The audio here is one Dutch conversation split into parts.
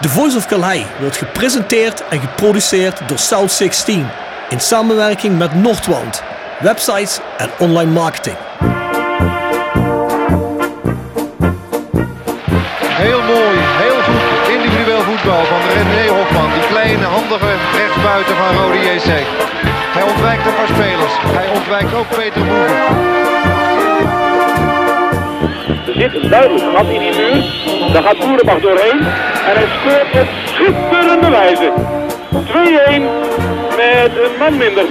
The Voice of Calais wordt gepresenteerd en geproduceerd door South 16 in samenwerking met Noordwand, websites en online marketing. Heel mooi, heel goed individueel voetbal van René Hofman. Die kleine, handige rechtsbuiten van Rode JC. Hij ontwijkt een paar spelers. Hij ontwijkt ook Peter Boeven. Zit duidelijk gat in die muur. Daar gaat Boerenbach doorheen. En hij scoort op schitterende wijze. 2-1 met een man minder.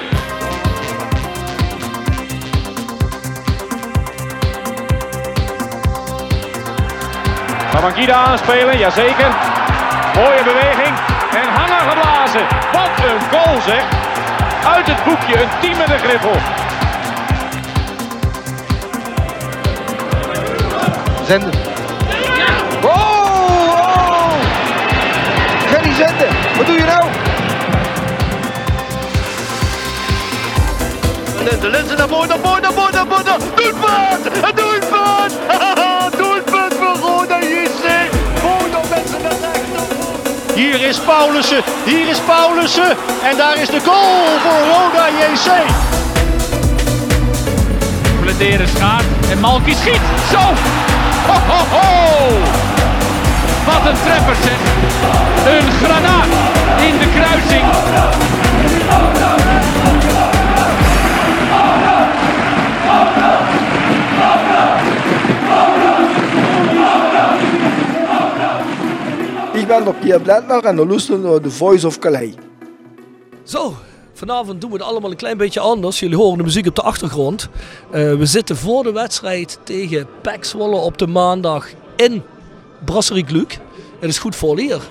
Babangida aanspelen, jazeker. Mooie beweging. En hangen geblazen. Wat een goal zeg. Uit het boekje, een team met griffel. Zenden. Oh, oh! Gerry Zenden, wat doe je nou? De lenzen naar voren, naar voren, naar voren, naar voren. Doelpunt! Een doelpunt! doelpunt voor Roda JC. Roda mensen naar rechts. Hier is Paulussen, hier is Paulussen. En daar is de goal voor Roda JC. Bladeren schaart en Malky schiet. Zo! Ho, ho, ho! Wat een treffer zeg. Een granaat in de kruising. Ik ben op Pierre Blendner en dan luisteren naar The Voice of Calais. Zo, vanavond doen we het allemaal een klein beetje anders. Jullie horen de muziek op de achtergrond. Eh, we zitten voor de wedstrijd tegen Zwolle op de maandag in Brasserie Gluk. Het is goed vol hier.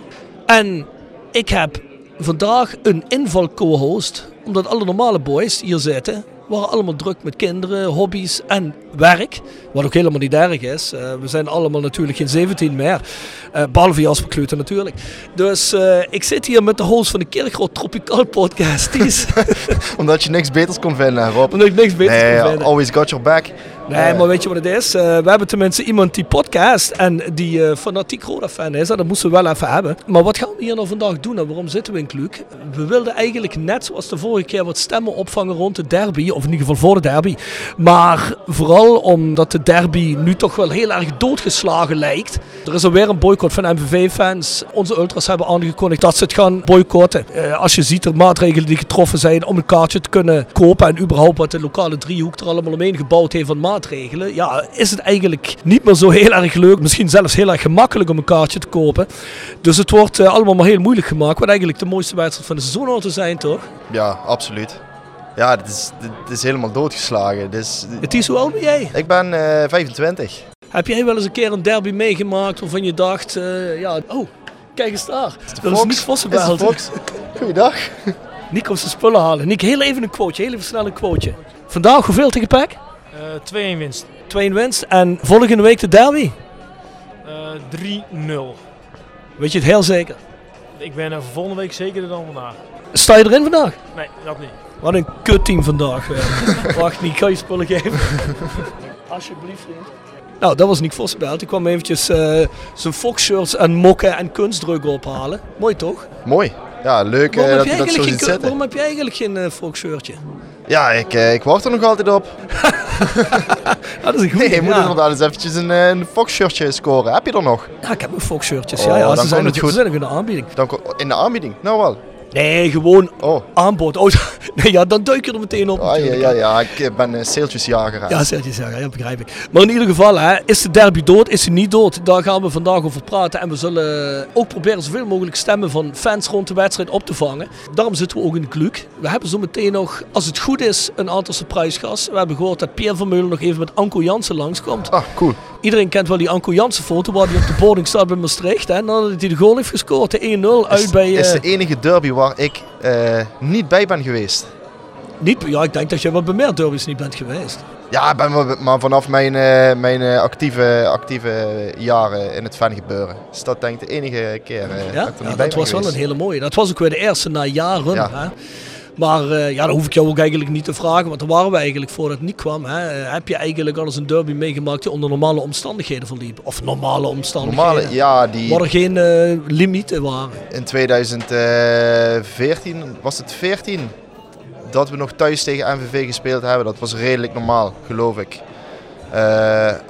En ik heb vandaag een inval co-host. Omdat alle normale boys hier zitten. Waren allemaal druk met kinderen, hobby's en werk. Wat ook helemaal niet erg is. Eh, we zijn allemaal natuurlijk geen 17 meer. Eh, behalve Jasper Kluten natuurlijk. Dus eh, ik zit hier met de host van de Kerkrood Tropical Podcast. Omdat je niks beters kon vinden, Rob. omdat ik niks beter Nee, kan vinden. always got your back. Nee, maar weet je wat het is? Eh, we hebben tenminste iemand die podcast en die eh, fanatiek Roda-fan is. Dat moesten we wel even hebben. Maar wat gaan we hier nou vandaag doen en waarom zitten we in Kluk? We wilden eigenlijk net zoals de vorige keer wat stemmen opvangen rond de derby. Of in ieder geval voor de derby. Maar vooral omdat de derby nu toch wel heel erg doodgeslagen lijkt. Er is alweer een boycott van MVV-fans. Onze ultras hebben aangekondigd dat ze het gaan boycotten. Eh, als je ziet de maatregelen die getroffen zijn om een kaartje te kunnen kopen. En überhaupt wat de lokale driehoek er allemaal omheen gebouwd heeft van maatregelen. Ja, is het eigenlijk niet meer zo heel erg leuk. Misschien zelfs heel erg gemakkelijk om een kaartje te kopen. Dus het wordt eh, allemaal maar heel moeilijk gemaakt. Wat eigenlijk de mooiste wedstrijd van de seizoen hoort te zijn, toch? Ja, absoluut. Ja, het is, het is helemaal doodgeslagen. Dus, Het is hoe oud ben jij? ik ben eh 25. Heb jij wel eens een keer een derby meegemaakt waarvan je dacht, eh, ja, oh, kijk eens daar. Dat is? Nick Is Vossenbelt. het? Goeiedag. Nick komt zijn spullen halen. Nick, heel even een quoteje, heel even snel een quoteje. Vandaag hoeveel tegen Peck? Eh 2-1 winst. Twee winst. En volgende week de derby. Eh 3-0. Weet je het heel zeker? Ik ben er volgende week zekerder dan vandaag. Sta je erin vandaag? Nee, dat niet. Wat een kutteam vandaag. weer. Wacht, Nick, kan je spullen geven? Alsjeblieft, vriend. Nou, dat was Nick Vossenbelt. Ik kwam eventjes eh, zijn Fox-shirts en mokken en kunstdrukken ophalen. Mooi toch? Mooi. Ja, leuk eh, Waarom, heb, dat je je dat zo ziet zitten. waarom heb je eigenlijk geen eh, Fox-shirtje? Ja, ik, eh, ik wacht er nog altijd op. Dat is een goede. Nee, je moet ja. inderdaad eens eventjes een, eh, een Fox-shirtje scoren. Heb je er nog? Ja, ik heb een Fox-shirtjes. Oh, ja, ja, dan ze zijn, het goed. ze zijn nog in de aanbieding. Dan in de aanbieding? Nou wel. Nee, gewoon Oh, aanbod. Oh, nee, ja, dan duik je er meteen op. ah, ja, ja, ja, ik eh, ben een seeltjesjager. hè. Ja, zeggen, ja, begrijp ik. Maar in ieder geval, hè, is de derby dood, is hij niet dood? Daar gaan we vandaag over praten. En we zullen ook proberen zoveel mogelijk stemmen van fans rond de wedstrijd op te vangen. Daarom zitten we ook in de kluk. We hebben zo meteen nog, als het goed is, een aantal surprisegasten. We hebben gehoord dat Pierre Vermeulen nog even met Anko Jansen langskomt. Ah, cool. Iedereen kent wel die Anko Jansen foto waar hij op de boarding staat bij Maastricht. Hè, nadat hij de goal heeft gescoord, de 1-0 uit bij... is eh, de enige derby waar ik eh, niet bij ben geweest. niet, ja, ik denk dat je wel bij meer derbies niet bent geweest. Ja, ben maar vanaf mijn, eh, mijn eh, actieve, actieve jaren in het fangebeuren. Dus dat denk ik de enige keer Ja, dat ik er ja niet bij dat was wel een hele mooie. Dat was ook weer de eerste na jaren. Ja. Hè? Maar eh, ja, dat hoef ik jou ook eigenlijk niet te vragen, want daar waren we eigenlijk voordat het niet kwam. Hè. Eh, heb je eigenlijk al eens een derby meegemaakt die onder normale omstandigheden verliep? Of normale omstandigheden? Normale, ja, die Waar er geen eh, limieten waren. in 2014, was het 14, dat we nog thuis tegen MVV gespeeld hebben. Dat was redelijk normaal, geloof ik.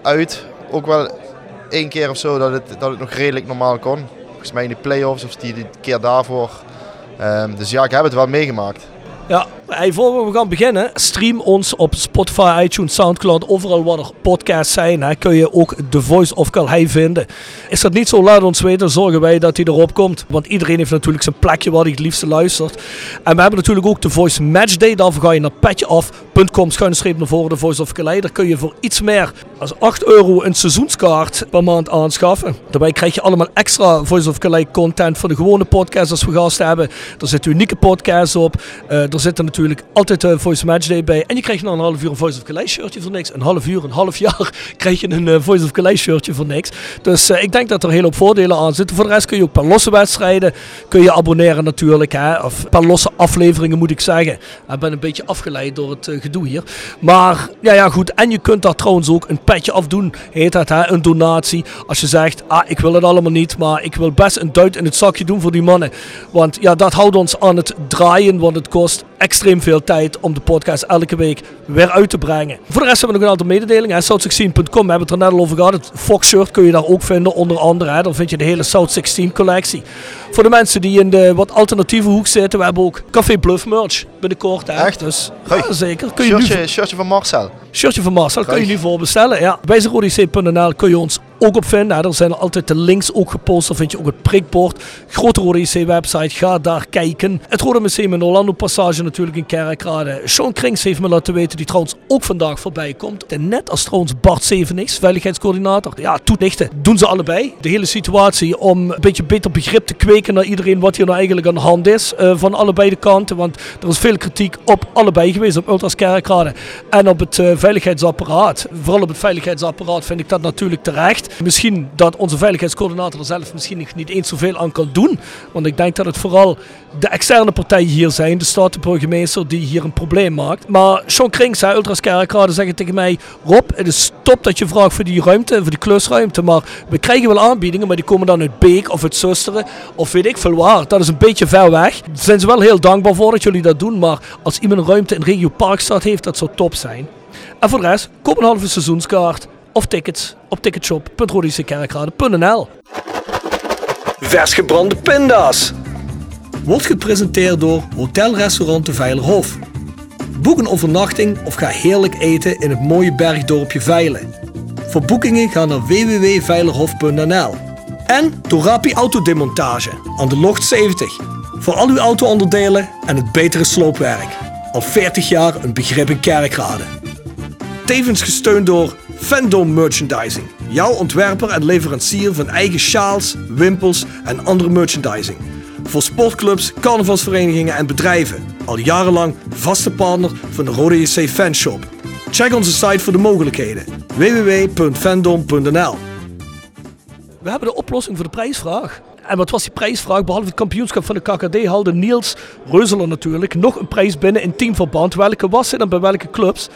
Uit, ook wel één keer of zo dat het, dat het nog redelijk normaal kon. Volgens mij in de play-offs of die, die keer daarvoor. Ehm, dus ja, ik heb het wel meegemaakt. Ja, hey, voor we gaan beginnen, stream ons op Spotify, iTunes, Soundcloud, overal waar er podcasts zijn, hè, kun je ook The Voice of Calhei vinden. Is dat niet zo, laat ons weten, zorgen wij dat hij erop komt. Want iedereen heeft natuurlijk zijn plekje waar hij het liefste luistert. En we hebben natuurlijk ook The Voice Match Day, daarvoor ga je naar petjeaf.com, streep naar voren, The Voice of Calhei. Daar kun je voor iets meer als 8 euro een seizoenskaart per maand aanschaffen. Daarbij krijg je allemaal extra Voice of Calais content voor de gewone podcast als we gast hebben. Er zitten unieke podcasts op. Eh, er zit er natuurlijk altijd een Voice Match Day bij. En je krijgt na een half uur een Voice of Calais shirtje voor niks. Een half uur, een half jaar krijg je een eh, Voice of Calais shirtje voor niks. Dus eh, ik denk dat er heel hoop voordelen aan zitten. Voor de rest kun je ook per losse wedstrijden kun je abonneren natuurlijk. Hè? Of per losse afleveringen moet ik zeggen. Ik ben een beetje afgeleid door het eh, gedoe hier. Maar ja, ja, goed. En je kunt daar trouwens ook een petje afdoen. Heet dat, hè? een donatie. Als je zegt, ah, ik wil het allemaal niet. Maar ik wil best een duit in het zakje doen voor die mannen. Want ja, dat houdt ons aan het draaien. Want het kost extreem veel tijd om de podcast elke week weer uit te brengen. Voor de rest hebben we nog een aantal mededelingen. hè. South16.com, we het er net al over gehad. Het Fox shirt kun je daar ook vinden, onder andere. Hè. Dan vind je de hele South 16 collectie. Voor de mensen die in de wat alternatieve hoek zitten, we hebben ook Café Bluff merch binnenkort. Hè. Echt? Dus, ja, zeker. Kun je nu Shirtje, van Marcel. Shirtje van Marcel kun je nu voor bestellen. Ja. Bij kun je ons ook op vinden. hè. Er zijn altijd de links ook gepost. Daar vind je ook het prikbord. Grote Rode IC website. Ga daar kijken. Het Rode Museum in Orlando Passage natuurlijk in Kerkrade. Sean Krings heeft me laten weten die trouwens ook vandaag voorbij komt. En net als trouwens Bart Zevenix, veiligheidscoördinator. Ja, toelichten doen ze allebei. De hele situatie om een beetje beter begrip te kweken naar iedereen wat hier nou eigenlijk aan de hand is. eh, van allebei de kanten. Want er is veel kritiek op allebei geweest. Op Ultras Kerkrade en op het eh, veiligheidsapparaat. Vooral op het veiligheidsapparaat vind ik dat natuurlijk terecht. Misschien dat onze veiligheidscoördinator er zelf misschien niet eens zoveel aan kan doen. Want ik denk dat het vooral de externe partijen hier zijn. De statenburgemeester die hier een probleem maakt. Maar Sean Krings, Ultras Kerkrade, zeggen tegen mij... Rob, het is top dat je vraagt voor die ruimte, voor die klusruimte. Maar we krijgen wel aanbiedingen, maar die komen dan uit Beek of uit Zusteren. Of weet ik veel waar. Dat is een beetje ver weg. Daar zijn ze wel heel dankbaar voor dat jullie dat doen. Maar als iemand een ruimte in regio Parkstad heeft, dat zou top zijn. En voor de rest, koop een halve seizoenskaart of tickets op ticketshop.rodicekerkrade.nl Vers gebrande pinda's. Wordt gepresenteerd door Hotel Restaurant de Veilerhof. Boek een overnachting of ga heerlijk eten in het mooie bergdorpje Veilen. Voor boekingen ga naar www.veilerhof.nl En door Rapi Autodemontage aan de Locht 70. Voor al uw auto-onderdelen en het betere sloopwerk. Al 40 jaar een begrip in Kerkrade. Tevens gesteund door Fandom Merchandising. Jouw ontwerper en leverancier van eigen sjaals, wimpels en andere merchandising. Voor sportclubs, carnavalsverenigingen en bedrijven. Al jarenlang vaste partner van de Rode JC Fanshop. Check onze site voor de mogelijkheden. www.fandom.nl We hebben de oplossing voor de prijsvraag. En wat was die prijsvraag? Behalve het kampioenschap van de KKD haalde Niels Reuzeler natuurlijk nog een prijs binnen in teamverband. Welke was het en bij welke clubs?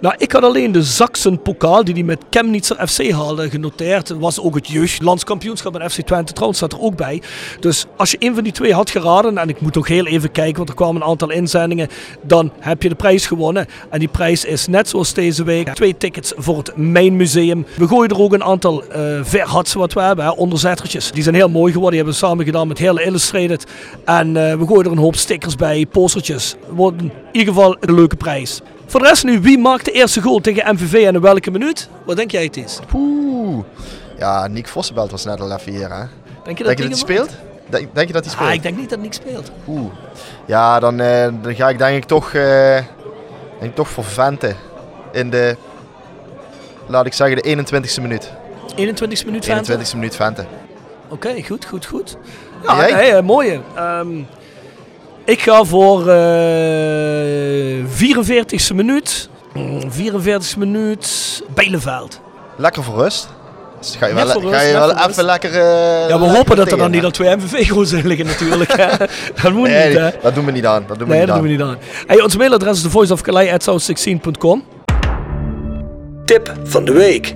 Nou, ik had alleen de Zaksen-pokaal die hij met Chemnitzer FC haalde genoteerd. Het was ook het jeugdlandskampioenschap met FC Twente trouwens staat er ook bij. Dus als je een van die twee had geraden, en ik moet nog heel even kijken, want er kwamen een aantal inzendingen, dan heb je de prijs gewonnen. En die prijs is net zoals deze week twee tickets voor het Mijn Museum. We gooien er ook een aantal uh, wat we hebben, onderzettertjes. Die zijn heel mooi geworden, die hebben we samen gedaan met hele Illustrated. En uh, we gooien er een hoop stickers bij, postertjes. Wordt in ieder geval een leuke prijs. Voor de rest nu, wie maakt de eerste goal tegen MVV en in welke minuut? Wat denk jij, Ties? Oeh. Ja, Nick Vossenbelt was net al even hier, hè? Denk je Denk dat, je dat hij speelt? Denk, denk, je dat hij speelt? Ah, ik denk niet dat Nick speelt. Oeh. Ja, dan, uh, dan ga ik denk ik toch, uh, denk ik toch voor Vente. In de, laat ik zeggen, de 21ste minuut. 21ste minuut Vente? 21ste minuut Vente. Oké, okay, goed, goed, goed. Ja, nee, uh, mooie. Um, ik ga voor uh, 44ste minuut. 44ste minuut. Belenveld. Lekker voor rust. Dus ga je wel, ga je wel rust. even lekker... eh, Ja, we hopen dat er dan niet al twee MVV-goals in liggen natuurlijk. hè. dat moet Nee, niet, hè? dat doen we niet aan. Dat doen we Nee, niet dat aan. doen we niet aan. Hey, ons mailadres is thevoiceofcalais.south16.com Tip van de week.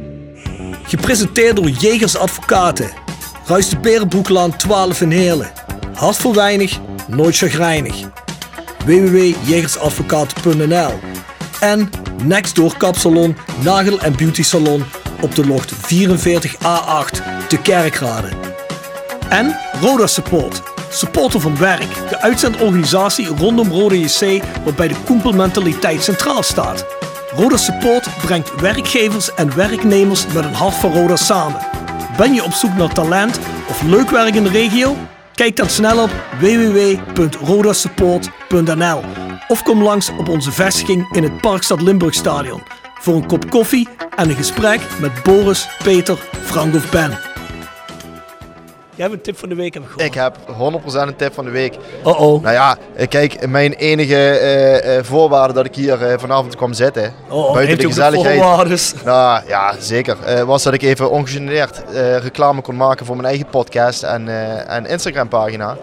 Gepresenteerd door Jegers Advocaten. Ruist de Berenbroeklaan 12 in Heerlen. Hart voor weinig, nooit chagrijnig. www.jegersadvocaten.nl En Nextdoor Kapsalon, Nagel en Beauty Salon op de locht 44A8 te Kerkrade. En Roda Support. Supporter van werk. De uitzendorganisatie rondom Roda JC waarbij de koempelmentaliteit centraal staat. Roda Support brengt werkgevers en werknemers met een hart voor Roda samen. Ben je op zoek naar talent of leuk werk in de regio? Kijk dan snel op www.rodasupport.nl of kom langs op onze vestiging in het Parkstad Limburg Stadion voor een kop koffie en een gesprek met Boris, Peter, Frank of Ben. Jij hebt een tip van de week hebben Ik heb 100% een tip van de week. Oh oh. Nou ja, kijk, mijn enige eh, eh, voorwaarde dat ik hier eh, vanavond kwam zitten, Oh, buiten heeft de ook gezelligheid, nou ja, zeker, eh, was dat ik even ongegeneerd eh, reclame kon maken voor mijn eigen podcast en, eh, en Instagram pagina.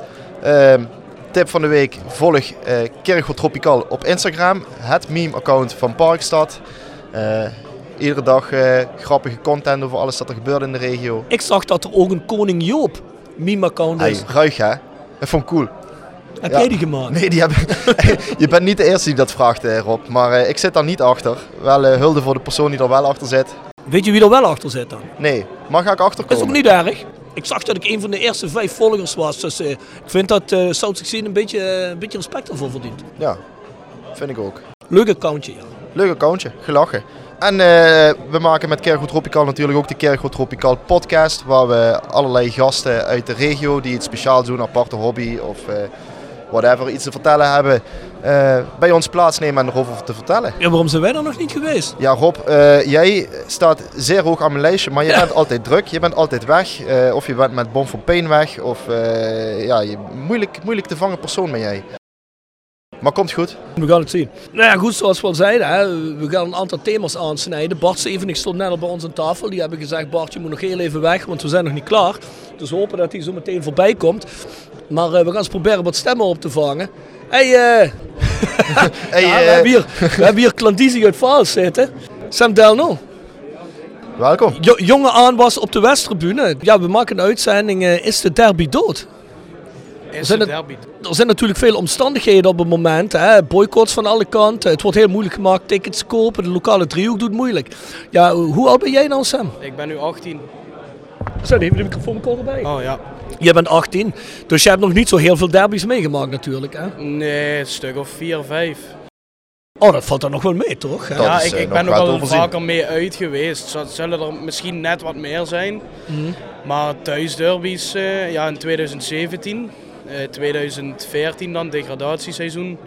Ehm, tip van de week, volg eh Kerkhof Tropical op Instagram, het meme-account van Parkstad. Iedere dag eh, grappige content over alles dat er gebeurt in de regio. Ik zag dat er ook een Koning Joop meme-account is. Hey, ruig hè? Dat vond ik cool. Heb ja. jij die gemaakt? Nee, die hebben... je bent niet de eerste die dat vraagt, eh, Rob. Maar eh, ik zit daar niet achter. Wel eh, hulde voor de persoon die er wel achter zit. Weet je wie er wel achter zit dan? Nee, maar ga ik Is achterkomen. ook niet erg. Ik zag dat ik een van de eerste vijf volgers was. Dus eh, ik vind dat eh South 16 een beetje, een beetje respect ervoor verdient. Ja, vind ik ook. Leuk accountje, ja. Leuk accountje, gelachen. En eh, we maken met Kerkhof Tropical natuurlijk ook de Kerkhof Tropical podcast. Waar we allerlei gasten uit de regio die iets speciaals doen, aparte hobby of eh, whatever, iets te vertellen hebben. eh, bij ons plaatsnemen en erover te vertellen. Ja, waarom zijn wij er nog niet geweest? Ja, Rob, jij staat zeer hoog aan mijn lijstje, maar je Ja. bent altijd druk. Je bent altijd weg. of je bent met Bom van Peen weg. Of ja, je, moeilijk, moeilijk te vangen persoon ben jij. Maar komt goed. We gaan het zien. Nou ja, goed, zoals we al zeiden, hè, we gaan een aantal thema's aansnijden. Bart Stevenig stond net al bij ons aan tafel. Die hebben gezegd, Bart, je moet nog heel even weg, want we zijn nog niet klaar. Dus we hopen dat hij zo meteen voorbij komt. Maar eh, we gaan eens proberen wat stemmen op te vangen. Hey, eh, Hey, ja, we, eh, hebben hier, we hebben hier klandizie uit Vaals zitten. Sam Delno. welkom. Jo- jonge aanwas op de Westtribune. Ja, we maken een uitzending. is de derby dood? Is Zijn het? Er zijn natuurlijk veel omstandigheden op het moment. Hè. Boycotts van alle kanten. Het wordt heel moeilijk gemaakt tickets kopen. De lokale driehoek doet moeilijk. Ja, hoe oud ben jij nou, Sam? Ik ben nu 18. Zet even de microfoon erbij. Oh ja. Jij bent 18, dus je hebt nog niet zo heel veel derbies meegemaakt natuurlijk. Hè? Nee, een stuk of 4, 5. Oh, dat valt dan nog wel mee, toch? hè? Ja, is, ik, eh, ik ben er wel overzien. vaker mee uit geweest. Zo- Zullen er misschien net wat meer zijn. Maar thuisderbies, eh ja, in 2017, eh, 2014 dan degradatieseizoen.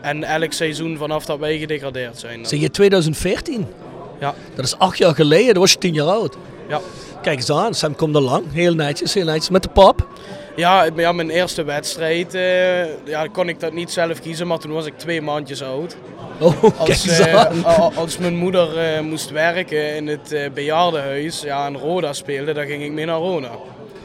En elk seizoen vanaf dat wij gedegradeerd zijn. Zeg je 2014? Ja. Dat is acht jaar geleden, dan was je tien jaar oud. Ja. Kijk eens aan, Sam komt er lang. Heel netjes, heel netjes. Met de pap. Ja, ja, mijn eerste wedstrijd eh, ja, kon ik dat niet zelf kiezen, maar toen was ik twee maandjes oud. Oh, Als, eh, als mijn moeder eh, moest werken in het eh, bejaardenhuis ja, en Roda speelde, dan ging ik mee naar Roda.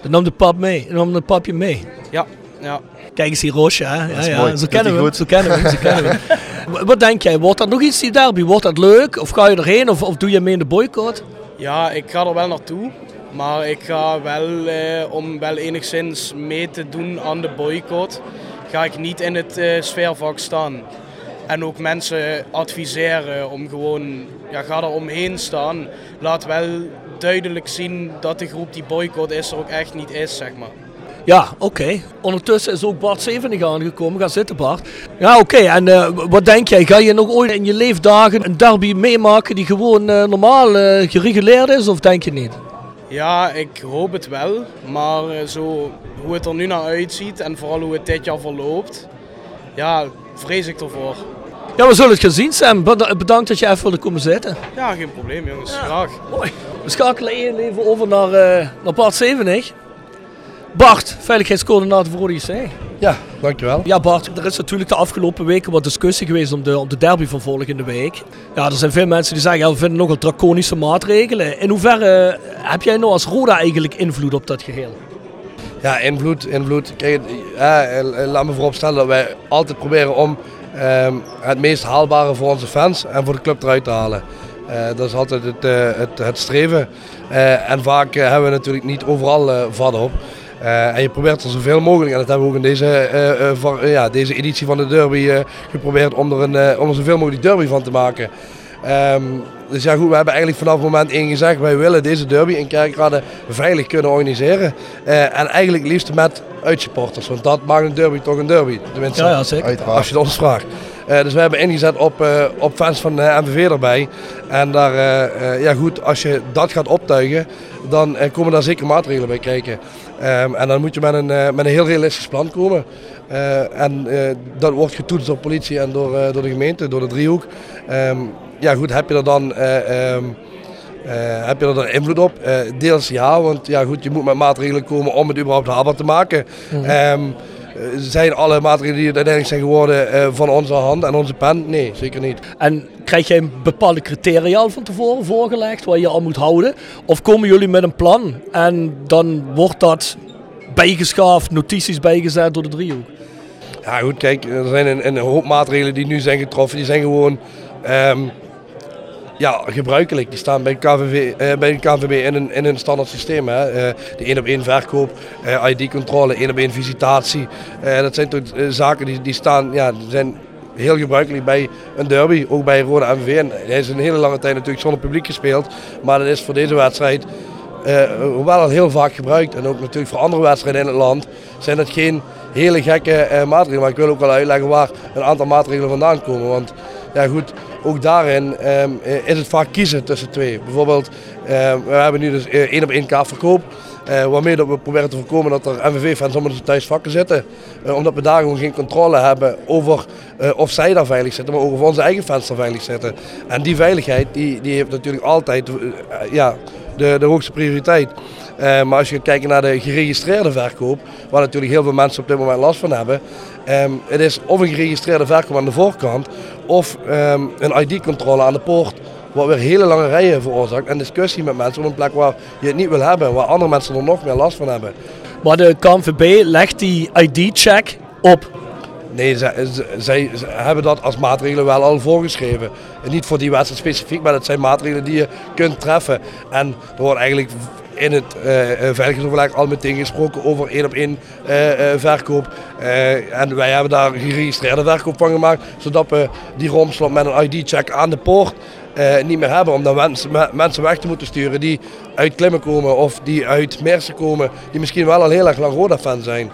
Dan nam de pap mee. Dan nam de papje mee. Ja, ja. Kijk eens die Roosje, hè? Ja, ja, mooi. Zo kennen we hem, zo kennen we hem, zo kennen we hem. Wat denk jij, wordt dat nog iets, die derby? Wordt dat leuk? Of ga je erheen? Of, of doe je mee in de boycott? ja, ik ga er wel naartoe. Maar ik ga wel, eh, om wel enigszins mee te doen aan de boycott, ga ik niet in het eh, sfeervak staan. En ook mensen adviseren om gewoon, ja, ga er omheen staan. Laat wel duidelijk zien dat de groep die boycott is er ook echt niet is, zeg maar. Ja, oké. Ondertussen is ook Bart Zevenig aangekomen. Ga zitten, Bart. Ja, oké. En eh, wat denk jij? Ga je nog ooit in je leefdagen een derby meemaken die gewoon eh, normaal eh, gereguleerd is? Of denk je niet? Ja, ik hoop het wel. Maar zo, hoe het er nu naar uitziet en vooral hoe het dit jaar verloopt, ja, vrees ik ervoor. Ja, we zullen het gaan zien, Sam. Beda- Bedankt dat je even wilde komen zitten. Ja, geen probleem jongens. Graag. Mooi. We schakelen even over naar, naar Bart Zevenig. Bart, veiligheidscoördinator voor ODC. Ja, dankjewel. Ja Bart, er is natuurlijk de afgelopen weken wat discussie geweest om de, om de derby van volgende week. Ja, er zijn veel mensen die zeggen, ja, we vinden nogal draconische maatregelen. In hoeverre heb jij nou als Roda eigenlijk invloed op dat geheel? Ja, invloed, invloed. Kijk, eh, eh, laat me vooropstellen dat wij altijd proberen om eh, het meest haalbare voor onze fans en voor de club eruit te halen. Eh, dat is altijd het, eh, het, het streven. Eh, en vaak eh, hebben we natuurlijk niet overal eh vat op. Eh, en je probeert er zoveel mogelijk, en dat hebben we ook in deze, eh, eh, van- ja, deze editie van de derby eh, geprobeerd om er, een, om er zoveel mogelijk derby van te maken. Ehm, dus ja goed, we hebben eigenlijk vanaf moment 1 gezegd, wij willen deze derby in Kerkrade veilig kunnen organiseren. Eh, en eigenlijk liefst met uitsupporters, want dat maakt een derby toch een derby. Tenminste, Ja, ja, zeker. Uiteraard. als je het ons vraagt. Eh, dus we hebben ingezet op, eh, op fans van eh, MVV erbij. En daar, eh, eh, ja goed, als je dat gaat optuigen, dan komen daar zeker maatregelen bij kijken. Ehm, en dan moet je met een, eh, met een heel realistisch plan komen. Eh, en eh, dat wordt getoetst door politie en door, door de gemeente, door de driehoek. Ehm, ja goed, heb je er dan... eh, ehm, eh, heb je er dan invloed op? Deels ja, want ja, goed, je moet met maatregelen komen om het überhaupt haalbaar te maken. Eh, zijn alle maatregelen die het uiteindelijk zijn geworden van onze hand en onze pen? Nee, zeker niet. En krijg jij bepaalde criteria al van tevoren voorgelegd waar je aan moet houden? Of komen jullie met een plan en dan wordt dat bijgeschaafd, notities bijgezet door de driehoek? Ja goed, kijk, er zijn een, een hoop maatregelen die nu zijn getroffen. Die zijn gewoon ehm, ja, gebruikelijk. Die staan bij KVB, eh, bij KVB in, een, in een standaard systeem. Hè. Eh, de één op één verkoop, eh, ID-controle, één op één visitatie. Eh, dat zijn toch zaken die, die staan, ja, zijn heel gebruikelijk bij een derby, ook bij Rode. En hij is een hele lange tijd natuurlijk zonder publiek gespeeld. Maar dat is voor deze wedstrijd eh, wel al heel vaak gebruikt. En ook natuurlijk voor andere wedstrijden in het land zijn dat geen hele gekke eh, maatregelen. Maar ik wil ook wel uitleggen waar een aantal maatregelen vandaan komen. Want ja goed, ook daarin ehm, eh, is het vaak kiezen tussen twee. Bijvoorbeeld, ehm, we hebben nu dus eh, één op één kaartverkoop. Eh, waarmee dat we proberen te voorkomen dat er MVV-fans onder de thuisvakken zitten. Eh, omdat we daar gewoon geen controle hebben over eh, of zij daar veilig zitten, maar ook of onze eigen fans daar veilig zitten. En die veiligheid die, die heeft natuurlijk altijd ja, de, de hoogste prioriteit. Maar als je kijkt naar de geregistreerde verkoop, waar natuurlijk heel veel mensen op dit moment last van hebben. ehm, het is of een geregistreerde verkoop aan de voorkant, of ehm, een ID-controle aan de poort. Wat weer hele lange rijen veroorzaakt en discussie met mensen op een plek waar je het niet wil hebben, waar andere mensen er nog meer last van hebben. Maar de KNVB legt die ID-check op. Nee, zij, z- zij, zij hebben dat als maatregelen wel al voorgeschreven. En niet voor die wedstrijd specifiek, maar dat zijn maatregelen die je kunt treffen. En er wordt eigenlijk in het eh, eh, veiligheidsoverleg al meteen gesproken over één op één eh, verkoop. En wij hebben daar geregistreerde verkoop van gemaakt, zodat we die romslot met een ID-check aan de poort eh, niet meer hebben. Om dan mensen, me- mensen weg te moeten sturen die uit Klimmen komen of die uit Meersen komen, die misschien wel al heel erg lang Roda-fan zijn.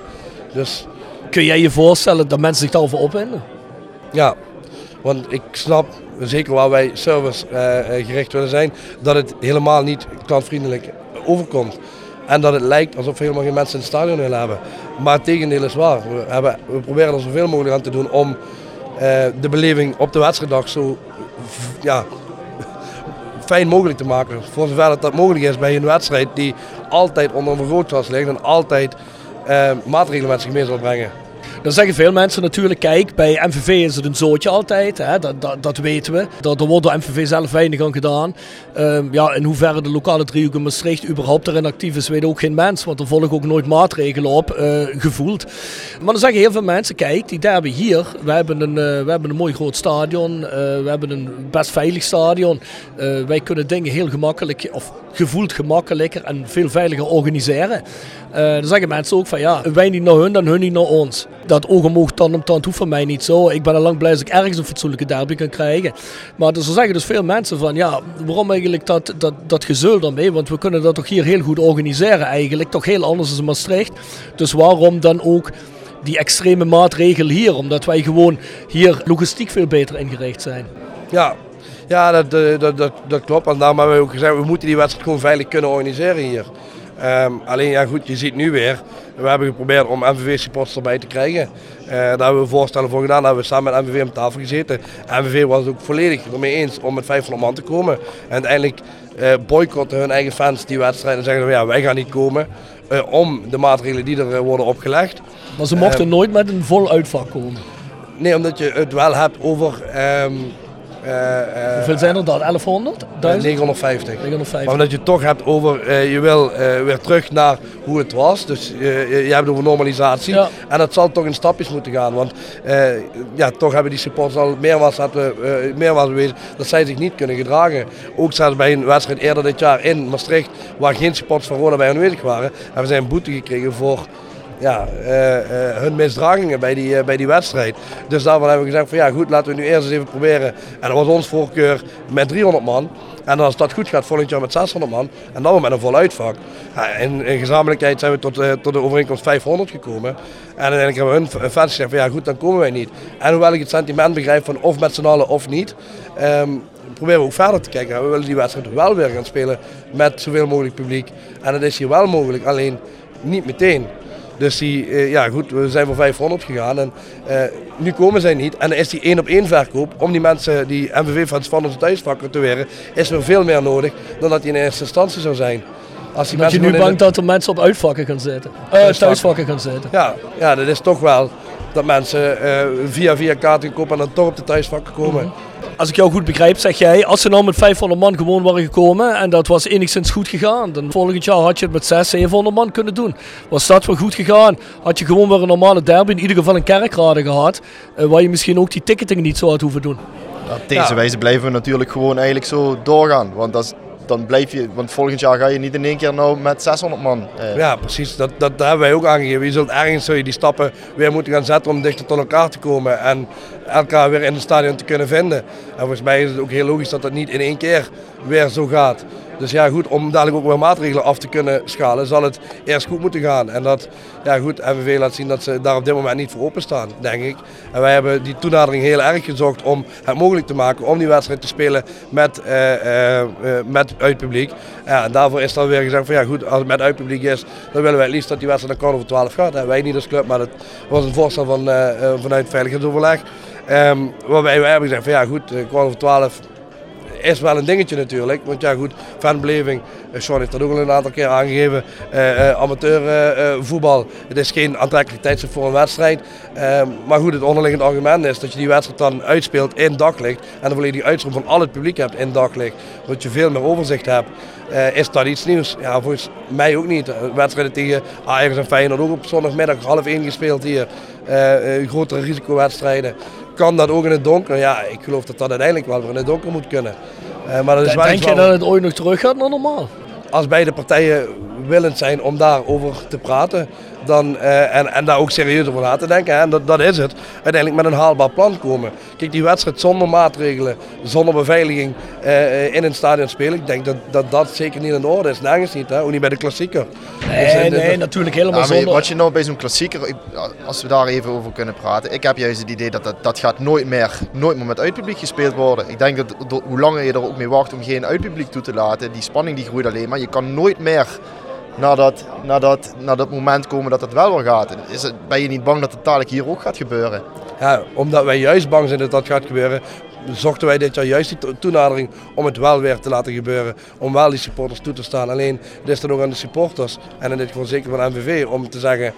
Dus Kun jij je voorstellen dat mensen zich daarover opwinden? ja, want ik snap, zeker waar wij servicegericht willen zijn, dat het helemaal niet klantvriendelijk overkomt. En dat het lijkt alsof we helemaal geen mensen in het stadion willen hebben. Maar het tegendeel is waar. We, hebben, we proberen er zoveel mogelijk aan te doen om eh, de beleving op de wedstrijddag zo ja, fijn mogelijk te maken. Voor zover dat, mogelijk is bij een wedstrijd die altijd onder een vergrootglas ligt en altijd eh, maatregelen met zich mee zal brengen. Dan zeggen veel mensen natuurlijk, kijk, bij MVV is het een zootje altijd, hè, dat, dat, dat weten we. Dat, er wordt door MVV zelf weinig aan gedaan. Ehm, ja, in hoeverre de lokale driehoek in Maastricht überhaupt erin actief is, weet ook geen mens. Want er volgen ook nooit maatregelen op, eh, gevoeld. Maar dan zeggen heel veel mensen, kijk, die derby hier, we hebben een, eh, we hebben een mooi groot stadion, eh, we hebben een best veilig stadion. Wij kunnen dingen heel gemakkelijk, of gevoeld gemakkelijker en veel veiliger organiseren. Dan zeggen mensen ook van ja, wij niet naar hun, dan hun niet naar ons. Dat oog, tand om tand hoeft voor mij niet zo. Ik ben al lang blij als ik ergens een fatsoenlijke derby kan krijgen. Maar dus, dan zeggen dus veel mensen van ja, waarom eigenlijk dat, dat, dat gezul daarmee? Want we kunnen dat toch hier heel goed organiseren eigenlijk. Toch heel anders dan in Maastricht. Dus waarom dan ook die extreme maatregel hier? Omdat wij gewoon hier logistiek veel beter ingericht zijn. Ja, ja dat, eh, dat, dat, dat klopt. En daarom hebben we ook gezegd, we moeten die wedstrijd gewoon veilig kunnen organiseren hier. Ehm, alleen ja goed, je ziet nu weer, we hebben geprobeerd om MVV-supporters erbij te krijgen. Eh, daar hebben we voorstellen voor gedaan, daar hebben we samen met MVV om tafel gezeten. MVV was het ook volledig ermee eens om met 500 man te komen. En uiteindelijk eh boycotten hun eigen fans die wedstrijd en zeggen van ja, wij gaan niet komen. eh, om de maatregelen die er worden opgelegd. Maar ze mochten nooit met een vol uitvak komen. Nee, omdat je het wel hebt over... ehm, eh, eh, Hoeveel zijn er dan? 1100? 1000? 950. 950. Maar omdat je het toch hebt over, eh, je wil eh, weer terug naar hoe het was. Dus eh, je hebt het over normalisatie. Ja. En dat zal toch in stapjes moeten gaan. Want eh, ja, toch hebben die supporters al meermaals, eh meermaals bewezen dat zij zich niet kunnen gedragen. Ook zelfs bij een wedstrijd eerder dit jaar in Maastricht, waar geen supporters van Roda bij aanwezig waren, hebben zij een boete gekregen voor ja, eh, eh, hun misdragingen bij die, eh, bij die wedstrijd. Dus daarvan hebben we gezegd van ja goed, laten we nu eerst eens even proberen. En dat was ons voorkeur met 300 man. En als dat goed gaat, volgend jaar met 600 man. En dan met een vol uitvak. Ja, in, in gezamenlijkheid zijn we tot, tot de overeenkomst 500 gekomen. En uiteindelijk hebben we hun fans gezegd van ja goed, dan komen wij niet. En hoewel ik het sentiment begrijp van of met z'n allen of niet. ehm, proberen we ook verder te kijken. We willen die wedstrijd wel weer gaan spelen met zoveel mogelijk publiek. En dat is hier wel mogelijk, alleen niet meteen. Dus die, eh, ja goed, we zijn voor 500 gegaan en eh, nu komen zij niet. En dan is die één op één verkoop om die mensen, die MVV-fans van onze thuisvakken te weren, is er veel meer nodig dan dat die in eerste instantie zou zijn. Als die Dat je mensen nu bang dat er mensen op uitvakken gaan zitten. Eh, Thuisvakken. gaan zitten. Ja, ja, dat is toch wel dat mensen eh, via via kaarten kopen en dan toch op de thuisvakken komen. Als ik jou goed begrijp, zeg jij, als ze nou met 500 man gewoon waren gekomen en dat was enigszins goed gegaan, dan volgend jaar had je het met 600, 700 man kunnen doen. Was dat wel goed gegaan, had je gewoon weer een normale derby, in ieder geval een kerkrade gehad, eh, waar je misschien ook die ticketing niet zo had hoeven doen. Op deze wijze blijven we natuurlijk gewoon eigenlijk zo doorgaan. Want dat is- dan blijf je, want volgend jaar ga je niet in één keer nou met 600 man. eh, Ja, precies. Dat, dat, dat hebben wij ook aangegeven. Je zult ergens zul je die stappen weer moeten gaan zetten om dichter tot elkaar te komen. En elkaar weer in het stadion te kunnen vinden. En volgens mij is het ook heel logisch dat dat niet in één keer weer zo gaat. Dus ja, goed, om dadelijk ook weer maatregelen af te kunnen schalen, zal het eerst goed moeten gaan. En dat, ja goed, MVV laat zien dat ze daar op dit moment niet voor openstaan, denk ik. En wij hebben die toenadering heel erg gezocht om het mogelijk te maken om die wedstrijd te spelen met, eh, eh, met uitpubliek. Ja, en daarvoor is dan weer gezegd van ja goed, als het met uitpubliek is, dan willen wij het liefst dat die wedstrijd naar kwart over twaalf gaat. Dat wij niet als club, maar dat was een voorstel van, vanuit veiligheidsoverleg. Ehm, waarbij wij hebben gezegd van ja goed, eh, kwart over twaalf is wel een dingetje natuurlijk. Want ja goed, fanbeleving. eh, Sean heeft dat ook al een aantal keer aangegeven. eh eh, amateur eh, eh, voetbal. Het is geen aantrekkelijk tijdstip voor een wedstrijd. Ehm, maar goed, het onderliggende argument is dat je die wedstrijd dan uitspeelt in daglicht. En de volledige uitstroom van al het publiek hebt in daglicht. Zodat je veel meer overzicht hebt. Is dat iets nieuws? Ja, volgens mij ook niet. Wedstrijden tegen Ajax en Feyenoord ook op zondagmiddag half één gespeeld hier. Grotere risicowedstrijden. Kan dat ook in het donker? Ja, ik geloof dat dat uiteindelijk wel weer in het donker moet kunnen. Eh, maar dat is wel Denk je dat het ooit nog terug gaat naar normaal? als beide partijen willend zijn om daarover te praten dan, eh, en, en daar ook serieus over na te denken, hè, en dat, dat is het, uiteindelijk met een haalbaar plan komen. Kijk, die wedstrijd zonder maatregelen, zonder beveiliging eh, in een stadion spelen, ik denk dat, dat dat zeker niet in de orde is. Nergens niet, hè? ook niet bij de klassieker. Nee, Dus, eh, nee, dat- natuurlijk helemaal Ja, maar zonder. wat je nou bij zo'n klassieker, als we daar even over kunnen praten. Ik heb juist het idee dat dat, dat gaat nooit meer, nooit meer met uitpubliek gespeeld worden. Ik denk dat door- hoe langer je er ook mee wacht om geen uitpubliek toe te laten, die spanning die groeit alleen maar. Je kan nooit meer naar dat, naar dat, moment komen dat het wel weer gaat. Is het, ben je niet bang dat het dadelijk hier ook gaat gebeuren? Ja, omdat wij juist bang zijn dat dat gaat gebeuren, zochten wij dit jaar juist die to- toenadering om het wel weer te laten gebeuren. Om wel die supporters toe te staan. Alleen het is dan ook aan de supporters, en in dit geval zeker van MVV, om te zeggen,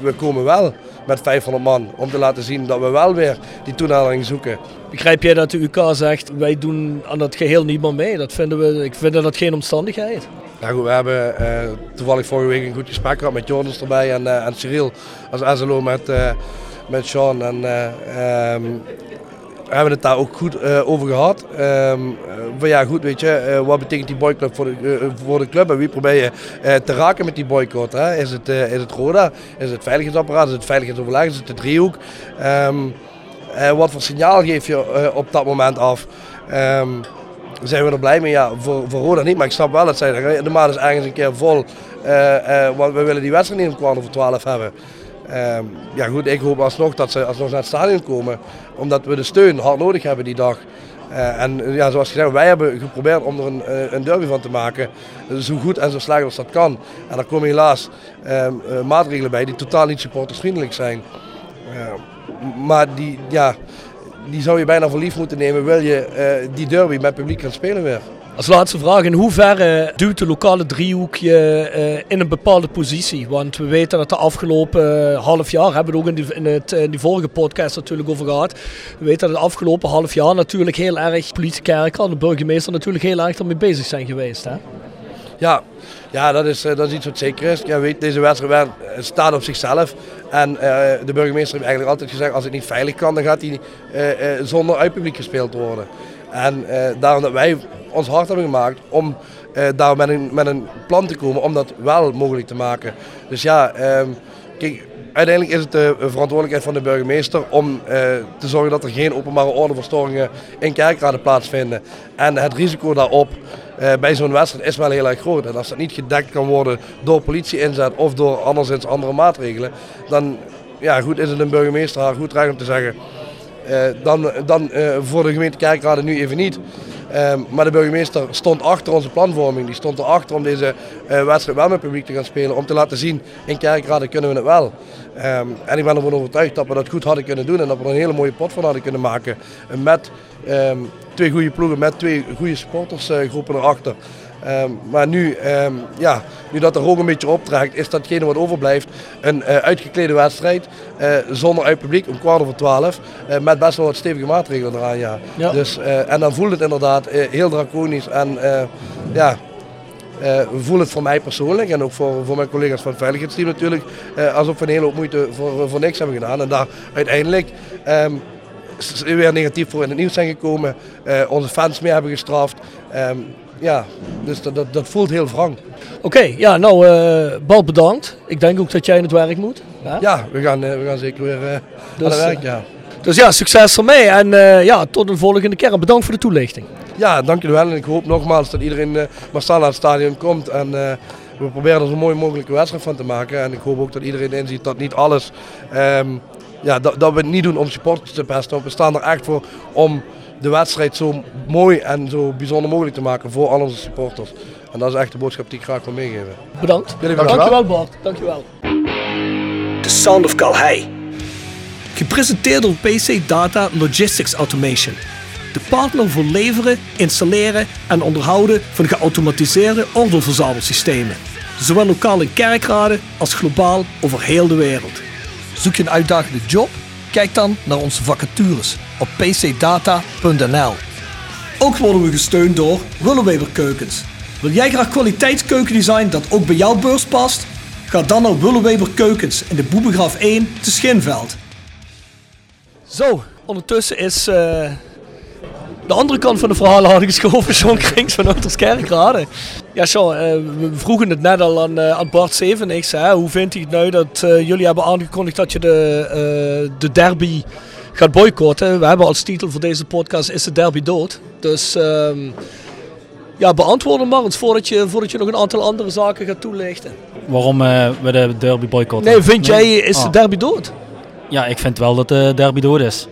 we- komen wel met 500 man. Om te laten zien dat we wel weer die toenadering zoeken. Begrijp jij dat de UK zegt, wij doen aan dat geheel niet meer mee? Dat vinden we, ik vind dat geen omstandigheid. Ja, goed, we hebben eh, toevallig vorige week een goed gesprek gehad met Jordans erbij en, eh, en Cyril als SLO met, eh, met Sean. En, eh, ehm, hebben het daar ook goed eh, over gehad. Ehm, eh, ja, goed, weet je, eh, wat betekent die boycott voor de, voor de club en wie probeer je te raken met die boycott? Hè? Is, het, is het Roda? Is het veiligheidsapparaat? Is het veiligheidsoverleg? Is het de driehoek? Ehm, eh, wat voor signaal geef je op dat moment af? Ehm, zijn we er blij mee? Ja, voor, Roda niet, maar ik snap wel dat zij de maand is ergens een keer vol, want we willen die wedstrijd niet om kwart over twaalf hebben. Ehm, ja goed, ik hoop alsnog dat ze alsnog naar het stadion komen, omdat we de steun hard nodig hebben die dag. Eh, en ja, zoals gezegd, wij hebben geprobeerd om er een, eh, een derby van te maken, zo goed en zo slecht als dat kan. En er komen helaas ehm, eh, maatregelen bij die totaal niet supportersvriendelijk zijn. Ja, maar die, ja, die zou je bijna voor lief moeten nemen, wil je die derby met publiek gaan spelen weer. Als laatste vraag, in hoeverre duwt de lokale driehoek je eh, in een bepaalde positie? Want we weten dat de afgelopen eh, half jaar, hebben we het ook in, die, in, het, in die vorige podcast natuurlijk over gehad. We weten dat het afgelopen half jaar natuurlijk heel erg politiekerk en de burgemeester natuurlijk heel erg ermee bezig zijn geweest. Hè? Ja, ja dat, is, eh, dat is iets wat zeker is. Ja, weet, deze wedstrijd staat op zichzelf. En eh, de burgemeester heeft eigenlijk altijd gezegd, als het niet veilig kan, dan gaat hij eh, eh, zonder uitpubliek gespeeld worden. En eh, daarom dat wij ons hard hebben gemaakt om eh, daar met een, met een plan te komen om dat wel mogelijk te maken. Dus ja, ehm, kijk, uiteindelijk is het de verantwoordelijkheid van de burgemeester om eh, te zorgen dat er geen openbare ordeverstoringen in kerkraden plaatsvinden. En het risico daarop bij zo'n wedstrijd is wel heel erg groot. En als dat niet gedekt kan worden door politie-inzet of door anderszins andere maatregelen, dan ja, goed, is het een burgemeester haar goed recht om te zeggen. Eh, dan dan eh, voor de gemeente Kerkrade nu even niet. Ehm, maar de burgemeester stond achter onze planvorming. Die stond erachter om deze eh, wedstrijd wel met publiek te gaan spelen. Om te laten zien, in Kerkrade kunnen we het wel. Ehm, en ik ben ervan overtuigd dat we dat goed hadden kunnen doen. En dat we er een hele mooie pot van hadden kunnen maken. Met ehm, twee goede ploegen, met twee goede supportersgroepen erachter. Ehm, maar nu, ehm, ja, nu dat de rook een beetje optrekt, is datgene wat overblijft een eh, uitgeklede wedstrijd. eh, zonder uit publiek om kwart over twaalf. eh, met best wel wat stevige maatregelen eraan. Ja. Ja. Dus, en dan voelt het inderdaad heel draconisch. En ja, we voelen het voor mij persoonlijk en ook voor, voor mijn collega's van het veiligheidsteam natuurlijk. alsof we een hele hoop moeite voor, voor niks hebben gedaan. En daar uiteindelijk ehm, weer negatief voor in het nieuws zijn gekomen. onze fans mee hebben gestraft. Ja, dus dat, dat, dat voelt heel wrang. Oké, ja, nou, eh Bal bedankt. Ik denk ook dat jij in het werk moet. Ja? Ja, we gaan, eh, we gaan zeker weer aan Dus, het werk. Ja. Dus ja, succes ermee en ja, tot een volgende keer. En Bedankt voor de toelichting. ja, dank jullie wel. En ik hoop nogmaals dat iedereen massaal naar het stadion komt. En we proberen er zo mooi mogelijke wedstrijd van te maken. En ik hoop ook dat iedereen inziet dat niet alles... ehm, ja, dat, dat we het niet doen om supporters te pesten. We staan er echt voor om de wedstrijd zo mooi en zo bijzonder mogelijk te maken voor al onze supporters. En dat is echt de boodschap die ik graag wil meegeven. Bedankt. Jullie bedankt. Dankjewel Bart. Dankjewel. The Sound of Calhei. Gepresenteerd door PC Data Logistics Automation. De partner voor leveren, installeren en onderhouden van geautomatiseerde ordeelverzamelsystemen. Zowel lokaal in kerkraden als globaal over heel de wereld. Zoek je een uitdagende job? Kijk dan naar onze vacatures op pcdata.nl. Ook worden we gesteund door Willeweber Keukens. Wil jij graag kwaliteitskeukendesign dat ook bij jouw beurs past? Ga dan naar Willeweber Keukens in de Boebegraaf 1 te Schinveld. Zo, ondertussen is eh, de andere kant van de verhalen hadden geschoven. Sean Krings van Oosterskerkrade. Ja, Sean, eh, we vroegen het net al aan, eh, aan Bart Zevenix. Hè. Hoe vindt hij het nou dat eh, jullie hebben aangekondigd dat je de, eh, de derby gaat boycotten? We hebben als titel voor deze podcast Is de derby dood? Dus ehm, ja, beantwoord hem maar eens voordat je, voordat je nog een aantal andere zaken gaat toelichten. Waarom we de derby boycotten? Nee, vind jij Is de Ah. derby dood? Ja, ik vind wel dat de derby dood is.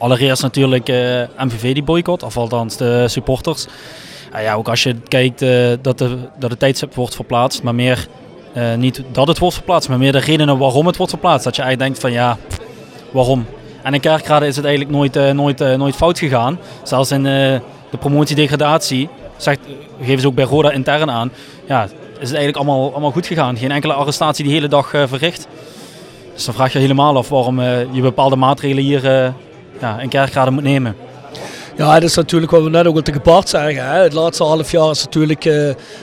Allereerst natuurlijk eh, MVV die boycott, of althans de supporters. Ja, ook als je kijkt eh, dat, de, dat het tijdstip wordt verplaatst, maar meer eh, niet dat het wordt verplaatst, maar meer de redenen waarom het wordt verplaatst. Dat je eigenlijk denkt van ja, waarom? En in Kerkrade is het eigenlijk nooit, nooit, nooit fout gegaan. Zelfs in de promotiedegradatie, zegt, geven ze ook bij Roda intern aan, ja, is het eigenlijk allemaal, allemaal goed gegaan. Geen enkele arrestatie die hele dag verricht. Dus dan vraag je helemaal af waarom je bepaalde maatregelen hier ja, in Kerkrade moet nemen. Ja, dat is natuurlijk wat we net ook al tegen Bart zeggen. Hè. Het laatste half jaar is natuurlijk eh,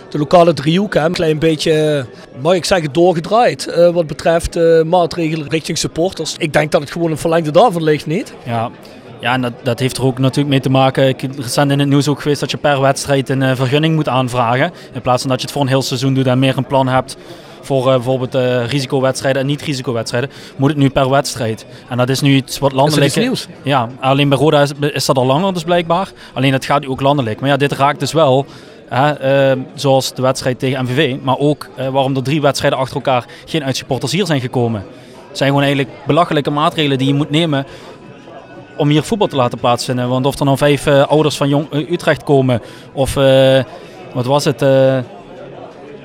de lokale driehoek hè, een klein beetje, eh, mag ik zeggen, doorgedraaid. eh, wat betreft eh, maatregelen richting supporters. Ik denk dat het gewoon een verlengde daarvan ligt, niet? Ja, ja en dat, dat heeft er ook natuurlijk mee te maken. Ik recent in het nieuws ook geweest dat je per wedstrijd een vergunning moet aanvragen. In plaats van dat je het voor een heel seizoen doet en meer een plan hebt voor eh, bijvoorbeeld eh, risicowedstrijden en niet-risicowedstrijden, moet het nu per wedstrijd. En dat is nu iets wat landelijk... iets nieuws? Ja, alleen bij Roda is, is dat al langer dus blijkbaar. Alleen het gaat nu ook landelijk. Maar ja, dit raakt dus wel, hè, eh, zoals de wedstrijd tegen MVV, maar ook eh, waarom er drie wedstrijden achter elkaar geen uitsupporters hier zijn gekomen. Het zijn gewoon eigenlijk belachelijke maatregelen die je moet nemen om hier voetbal te laten plaatsvinden. Want of er dan vijf ouders van Jong, Utrecht komen of wat was het,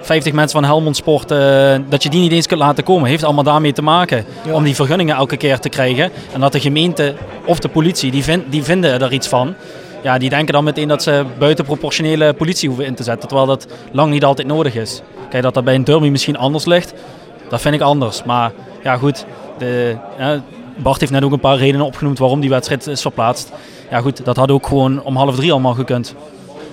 50 mensen van Helmond Sport, eh, dat je die niet eens kunt laten komen, heeft allemaal daarmee te maken. Ja. Om die vergunningen elke keer te krijgen. En dat de gemeente of de politie, die, die vinden er iets van. ja, die denken dan meteen dat ze buitenproportionele politie hoeven in te zetten. Terwijl dat lang niet altijd nodig is. Kijk, dat dat bij een derby misschien anders ligt, dat vind ik anders. Maar ja, goed. De, ja, Bart heeft net ook een paar redenen opgenoemd waarom die wedstrijd is verplaatst. Ja, goed, dat had ook gewoon om half drie allemaal gekund.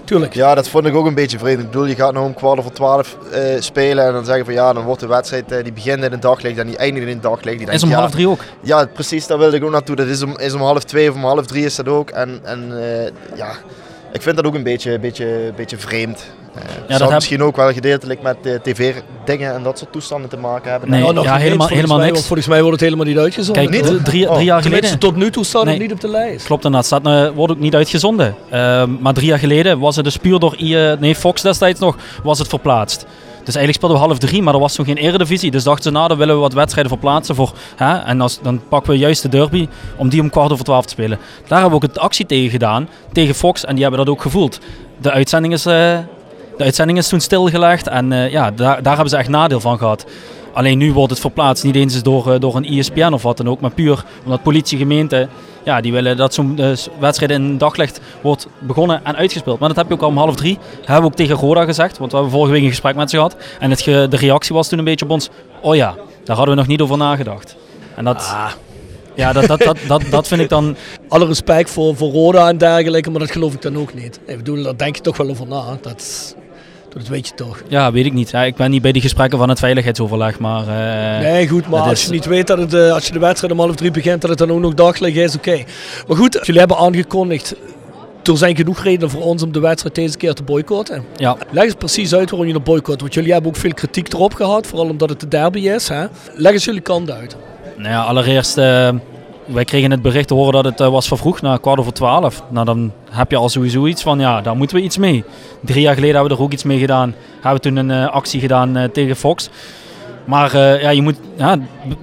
Tuurlijk. Ja, dat vond ik ook een beetje vreemd. Ik bedoel, je gaat nou om kwart over twaalf eh, spelen en dan zeggen van ja, dan wordt de wedstrijd, eh, die begint in het daglicht en die eindigt in het daglicht. Die Is om ja, half drie ook. Ja, precies, daar wilde ik ook naartoe. Dat is om, is om half twee of om half drie is dat ook. En, en eh, ja, ik vind dat ook een beetje, beetje, beetje vreemd. Uh, dat zal heb- misschien ook wel gedeeltelijk met eh, tv-dingen en dat soort toestanden te maken hebben. Nee, nog ja, helemaal, volgens helemaal mij, niks. Volgens mij wordt het helemaal niet uitgezonden. Kijk, Niet? drie, drie, Oh, drie jaar geleden... tot nu toe staat het niet op de lijst. Klopt inderdaad, staat, eh, wordt ook niet uitgezonden. Ehm, maar drie jaar geleden was het dus puur door I- nee, Fox destijds nog, was het verplaatst. Dus eigenlijk speelden we half drie, maar er was nog geen eredivisie. Dus dachten ze, nou dan willen we wat wedstrijden verplaatsen voor... Hè? En als, dan pakken we juist de derby om die om kwart over twaalf te spelen. Daar hebben we ook het actie tegen gedaan, tegen Fox. En die hebben dat ook gevoeld. De uitzending is, eh, de uitzending is toen stilgelegd en eh, ja, daar, daar hebben ze echt nadeel van gehad. Alleen nu wordt het verplaatst, niet eens door, eh, door een ESPN of wat dan ook, maar puur omdat politie, gemeente, ja, die willen dat zo'n eh, wedstrijd in daglicht wordt begonnen en uitgespeeld. Maar dat heb je ook al om half drie, hebben we ook tegen Roda gezegd, want we hebben vorige week een gesprek met ze gehad. En het ge- de reactie was toen een beetje op ons, oh ja, daar hadden we nog niet over nagedacht. En dat, ja, dat, dat, dat, dat, dat vind ik dan, Alle respect voor, voor Roda en dergelijke, maar dat geloof ik dan ook niet. Ik bedoel, daar denk je toch wel over na. Dat, dat weet je toch. ja, weet ik niet. Ja, ik ben niet bij die gesprekken van het veiligheidsoverleg, maar... eh, Nee, goed, maar als je niet weet dat het, eh, als je de wedstrijd om half drie begint, dat het dan ook nog dagelijk is, oké. Maar goed, jullie hebben aangekondigd, er zijn genoeg redenen voor ons om de wedstrijd deze keer te boycotten. Ja. Leg eens precies uit waarom jullie boycotten, want jullie hebben ook veel kritiek erop gehad, vooral omdat het de derby is. Hè? Leg eens jullie kant uit. Nou ja, allereerst, eh, wij kregen het bericht te horen dat het eh, was vervroegd naar kwart over twaalf. Nou, dan heb je al sowieso iets van, ja, daar moeten we iets mee. Drie jaar geleden hebben we er ook iets mee gedaan. Hebben we toen een eh, actie gedaan eh, tegen Fox. Maar ja, je moet, ja,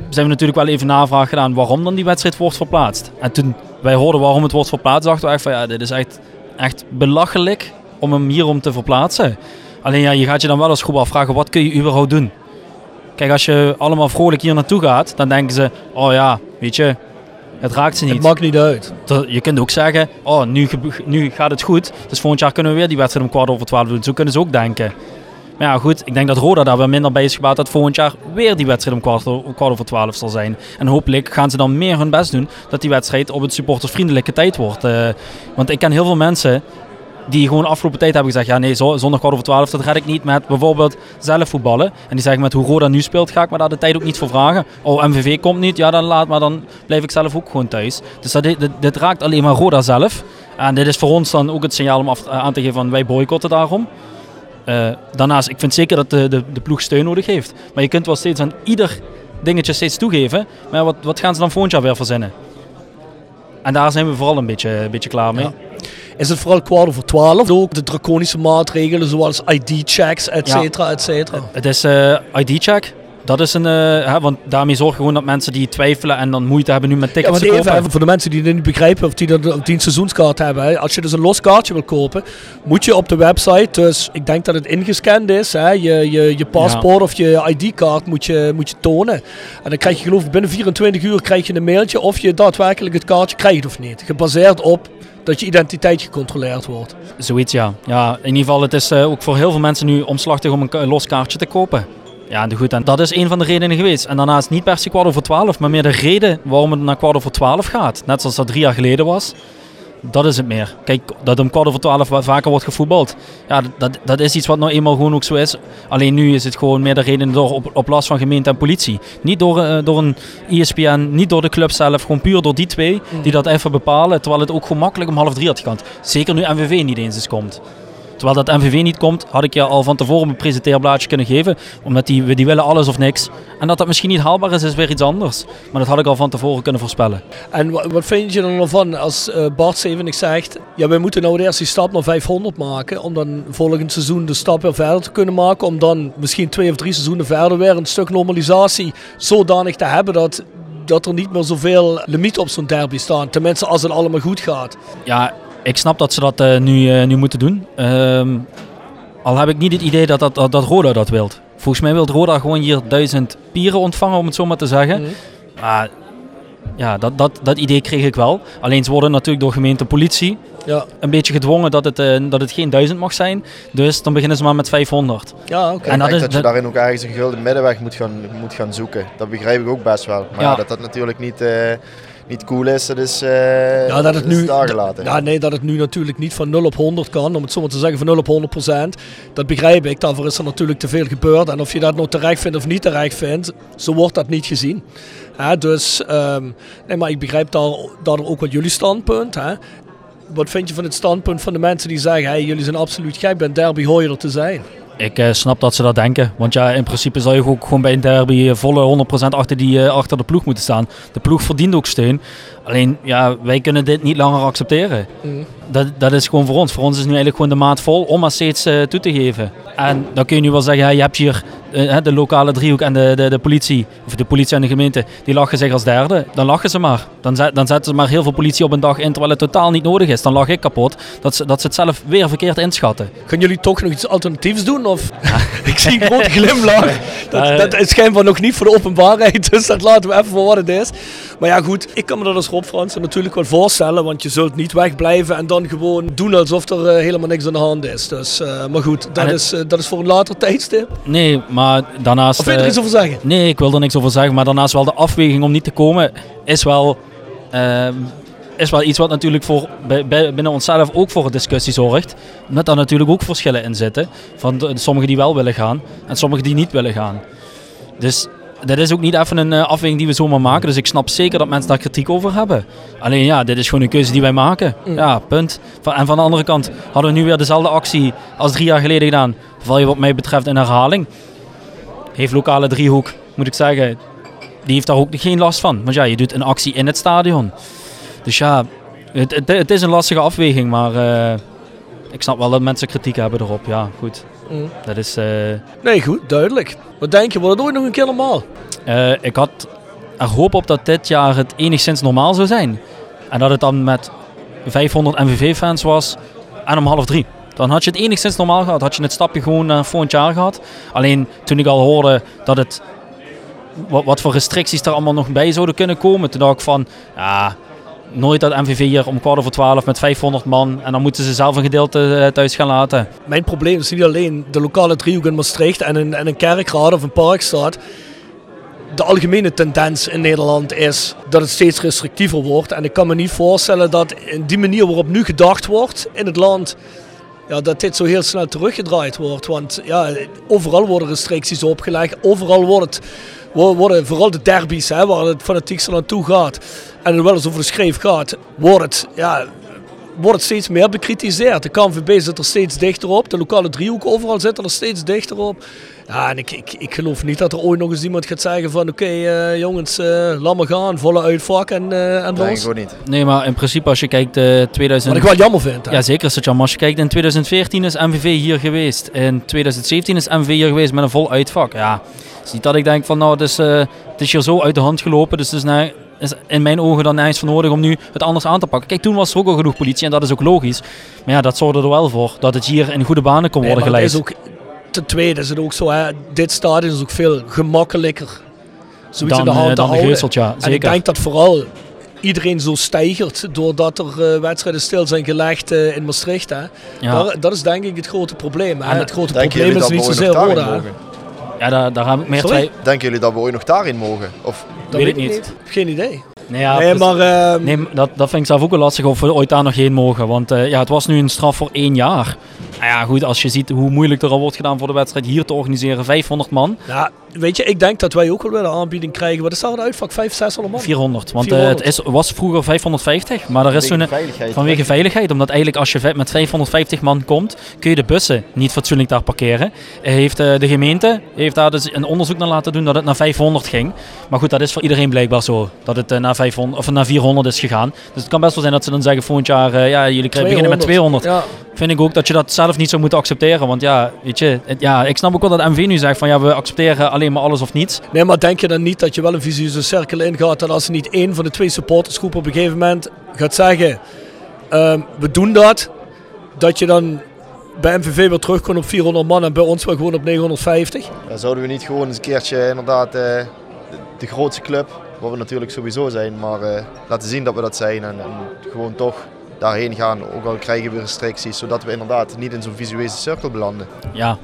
zijn we natuurlijk wel even navraag gedaan waarom dan die wedstrijd wordt verplaatst. En toen wij hoorden waarom het wordt verplaatst, dachten we echt van, ja, dit is echt, echt belachelijk om hem hierom te verplaatsen. Alleen ja, je gaat je dan wel als groep afvragen, wat kun je überhaupt doen? Kijk, als je allemaal vrolijk hier naartoe gaat, dan denken ze, oh ja, weet je, het raakt ze niet. Het maakt niet uit. Je kunt ook zeggen, oh, nu, nu gaat het goed, dus volgend jaar kunnen we weer die wedstrijd om kwart over twaalf doen. Zo kunnen ze ook denken. Maar ja, goed, ik denk dat Roda daar wel minder bij is gebaat dat volgend jaar weer die wedstrijd om kwart, kwart over twaalf zal zijn. En hopelijk gaan ze dan meer hun best doen dat die wedstrijd op een supportersvriendelijke tijd wordt. Eh, want ik ken heel veel mensen die gewoon afgelopen tijd hebben gezegd, ja nee, zo- zondag kwart over twaalf, dat red ik niet met bijvoorbeeld zelf voetballen. En die zeggen met hoe Roda nu speelt, ga ik me daar de tijd ook niet voor vragen. Oh, MVV komt niet, ja dan laat maar, dan blijf ik zelf ook gewoon thuis. Dus dat, dit, dit raakt alleen maar Roda zelf. En dit is voor ons dan ook het signaal om af, aan te geven van wij boycotten daarom. Eh, daarnaast, ik vind zeker dat de, de, ploeg steun nodig heeft. Maar je kunt wel steeds aan ieder dingetje steeds toegeven. Maar wat, wat gaan ze dan volgend jaar weer verzinnen? En daar zijn we vooral een beetje, een beetje klaar mee. Is het vooral kwart over twaalf? Ook de draconische maatregelen zoals ID-checks, et cetera, et cetera. Het is eh, ID-check. Dat is een, eh, hè, want daarmee zorg je gewoon dat mensen die twijfelen en dan moeite hebben nu met tickets te kopen. even voor de mensen die het niet begrijpen of die, dat, die een seizoenskaart hebben. Hè. Als je dus een los kaartje wil kopen, moet je op de website, dus ik denk dat het ingescand is, hè, je, je, je paspoort of je ID-kaart moet je, moet je tonen. En dan krijg je geloof ik binnen 24 uur krijg je een mailtje of je daadwerkelijk het kaartje krijgt of niet. Gebaseerd op dat je identiteit gecontroleerd wordt. Zoiets, ja. ja. In ieder geval, het is eh, ook voor heel veel mensen nu omslachtig om een los kaartje te kopen. Ja, goed. En dat is een van de redenen geweest. En daarnaast niet per se kwart over twaalf, maar meer de reden waarom het naar kwart over twaalf gaat. Net zoals dat drie jaar geleden was. Dat is het meer. Kijk, dat om kwart over twaalf wa- vaker wordt gevoetbald. Ja, dat, dat is iets wat nou eenmaal gewoon ook zo is. Alleen nu is het gewoon meer de reden door op, op last van gemeente en politie. Niet door, eh, door een ESPN, niet door de club zelf. Gewoon puur door die twee die dat even bepalen. Terwijl het ook gewoon makkelijk om half drie had gekant. Zeker nu MVV niet eens eens komt. Terwijl dat MVV niet komt, had ik je al van tevoren een presenteerblaadje kunnen geven. Omdat die, die willen alles of niks. En dat dat misschien niet haalbaar is, is weer iets anders. Maar dat had ik al van tevoren kunnen voorspellen. En wa- wat vind je er dan van als eh, Bart Stevenik zegt, ja wij moeten nou eerst die stap naar 500 maken om dan volgend seizoen de stap weer verder te kunnen maken, om dan misschien twee of drie seizoenen verder weer een stuk normalisatie zodanig te hebben dat, dat er niet meer zoveel limiet op zo'n derby staan. Tenminste als het allemaal goed gaat. Ja, ik snap dat ze dat eh, nu, eh, nu moeten doen. Ehm, al heb ik niet het idee dat, dat, dat, dat Roda dat wilt. Volgens mij wil Roda gewoon hier duizend pieren ontvangen, om het zo maar te zeggen. Maar ja, dat, dat, dat idee kreeg ik wel. Alleen ze worden natuurlijk door gemeente politie Ja, een beetje gedwongen dat het, eh, dat het geen 1000 mag zijn. Dus dan beginnen ze maar met 500. ja oké. En ik dat denk is- dat je daarin ook ergens een gulden middenweg moet gaan, moet gaan zoeken. Dat begrijp ik ook best wel. Maar Ja. ja, dat dat natuurlijk niet, eh, niet cool is, dat is, eh Ja, dat het nu, daar gelaten. Ja, nee, dat het nu natuurlijk niet van 0 op 100 kan, om het zo maar te zeggen, van 0 op 100 procent. Dat begrijp ik. Daarvoor is er natuurlijk te veel gebeurd. En of je dat nou terecht vindt of niet terecht vindt, zo wordt dat niet gezien. Hè, dus, ehm, nee, maar ik begrijp daar, daardoor ook wat jullie standpunt. Hè. Wat vind je van het standpunt van de mensen die zeggen, hey, jullie zijn absoluut gek, bij een derby hoor je er te zijn. Ik eh, snap dat ze dat denken. Want ja, in principe zou je ook gewoon bij een derby eh, volle 100% achter, die, eh, achter de ploeg moeten staan. De ploeg verdient ook steun. Alleen, ja, wij kunnen dit niet langer accepteren. Dat, dat is gewoon voor ons. Voor ons is nu eigenlijk gewoon de maat vol om maar steeds eh, toe te geven. En dan kun je nu wel zeggen, ja, je hebt hier eh, de lokale driehoek en de, de, de politie, of de politie en de gemeente, die lachen zich als derde. Dan lachen ze maar. Dan, zet, dan zetten ze maar heel veel politie op een dag in, terwijl het totaal niet nodig is. Dan lach ik kapot dat ze, dat ze het zelf weer verkeerd inschatten. Gaan jullie toch nog iets alternatiefs doen? Of? ik zie een grote glimlach. Dat, dat is schijnbaar nog niet voor de openbaarheid, dus dat laten we even voor wat het is. Maar ja goed, ik kan me dat als Rob Fransen natuurlijk wel voorstellen, want je zult niet wegblijven en dan gewoon doen alsof er eh, helemaal niks aan de hand is. Dus, eh, maar goed, dat het- is, eh, dat is voor een later tijdstip. Nee, maar daarnaast... Of wil je er iets over zeggen? Nee, ik wil er niks over zeggen. Maar daarnaast wel de afweging om niet te komen is wel, ehm, is wel iets wat natuurlijk voor, bij, bij- binnen onszelf ook voor discussie zorgt. Omdat daar natuurlijk ook verschillen in zitten. Van de, sommigen die wel willen gaan en sommigen die niet willen gaan. Dus dat is ook niet even een eh, afweging die we zomaar maken. Dus ik snap zeker dat mensen daar kritiek over hebben. Alleen ja, dit is gewoon een keuze die wij maken. Ja, punt. En van de andere kant hadden we nu weer dezelfde actie als drie jaar geleden gedaan. Val je wat mij betreft in herhaling heeft lokale driehoek, moet ik zeggen, die heeft daar ook geen last van. Want ja, je doet een actie in het stadion. Dus ja, het, het, het is een lastige afweging, maar eh, ik snap wel dat mensen kritiek hebben erop. Ja, goed. Mm. Dat is, eh, Nee, goed, duidelijk. Wat denk je, wordt het ooit nog een keer normaal? eh, ik had er hoop op dat dit jaar het enigszins normaal zou zijn. En dat het dan met 500 MVV-fans was en om half drie. Dan had je het enigszins normaal gehad. Had je het stapje gewoon naar volgend jaar gehad. Alleen toen ik al hoorde dat het wat, wat voor restricties er allemaal nog bij zouden kunnen komen. Toen dacht ik van, ja, nooit dat MVV hier om kwart over twaalf met 500 man. En dan moeten ze zelf een gedeelte eh, thuis gaan laten. Mijn probleem is niet alleen de lokale driehoek in Maastricht en een, en een kerkraad of een parkstad. De algemene tendens in Nederland is dat het steeds restrictiever wordt. En ik kan me niet voorstellen dat in die manier waarop nu gedacht wordt in het land, ja, dat dit zo heel snel teruggedraaid wordt. Want ja, overal worden restricties opgelegd. Overal wordt worden vooral de derbies, hè, waar het fanatiekste naartoe gaat. En het wel eens over de schreef gaat, wordt het, ja, wordt steeds meer bekritiseerd. De KNVB zit er steeds dichter op. De lokale driehoek overal zit er steeds dichter op. Ja, en ik, ik, ik geloof niet dat er ooit nog eens iemand gaat zeggen van... Oké eh, jongens, eh laat maar gaan. Volle uitvak en, eh en los. ik ook niet. Nee, maar in principe als je kijkt eh 2000... Wat ik wel jammer vind. hè. Ja, zeker is het jammer. Als je kijkt, in 2014 is MVV hier geweest. In 2017 is MVV hier geweest met een vol uitvak. Ja, het is niet dat ik denk van nou, het is, eh, het is hier zo uit de hand gelopen. Dus het is, nou- is in mijn ogen dan nergens voor nodig om nu het anders aan te pakken. Kijk, toen was er ook al genoeg politie en dat is ook logisch. Maar ja, dat zorgde er wel voor dat het hier in goede banen kon Nee, worden het geleid. is ook, ten tweede is het ook zo, hè, dit stadion is ook veel gemakkelijker. Zoiets Dan, in de hand eh, te dan de houden. Geuselt, ja, En ik zeker. denk dat vooral iedereen zo stijgert doordat er eh, wedstrijden stil zijn gelegd eh, in Maastricht. Hè. Ja. Daar- dat is denk ik het grote probleem. Hè. En het grote Denken probleem jullie is dat niet we ooit nog zozeer mogen? Ja, daar, daar heb ik meer twee. Denken jullie dat we ooit nog daarin mogen? Of Dat Weet ik niet. Geen idee. Nee, ja, nee, maar ehm, Nee, dat, dat vind ik zelf ook wel lastig of we ooit daar nog heen mogen. Want eh, ja, het was nu een straf voor één jaar. Nou ja, goed, als je ziet hoe moeilijk er al wordt gedaan voor de wedstrijd hier te organiseren. 500 man, ja, weet je, ik denk dat wij ook wel weer een aanbieding krijgen. Wat is daar een uitvak? 500, 600 man? 400. Want eh, 400. het is, was vroeger 550, maar er is zo'n... veiligheid. Vanwege veiligheid, omdat eigenlijk als je met 550 man komt, kun je de bussen niet fatsoenlijk daar parkeren. Eh, Heeft, eh, de gemeente heeft daar dus een onderzoek naar laten doen dat het naar 500 ging. Maar goed, dat is voor iedereen blijkbaar zo. Dat het naar, 500, of naar 400 is gegaan. Dus het kan best wel zijn dat ze dan zeggen volgend jaar, eh, ja, jullie krijgen, beginnen met 200. Ja. Vind ik ook dat je dat zelf niet zou moeten accepteren. Want ja, weet je, het- ja, ik snap ook wel dat MV nu zegt van ja, we accepteren alleen maar alles of niets. Nee, maar denk je dan niet dat je wel een visieuze cirkel ingaat dat als er niet één van de twee supportersgroepen op een gegeven moment gaat zeggen, ehm, we doen dat, dat je dan bij MVV weer terugkomt op 400 man en bij ons wel gewoon op 950? Ja, zouden we niet gewoon eens een keertje inderdaad eh, de, de grootste club Wat we natuurlijk sowieso zijn, maar eh, laten zien dat we dat zijn. En, en gewoon toch daarheen gaan, ook al krijgen we restricties, zodat we inderdaad niet in zo'n visueuze cirkel belanden. Ja,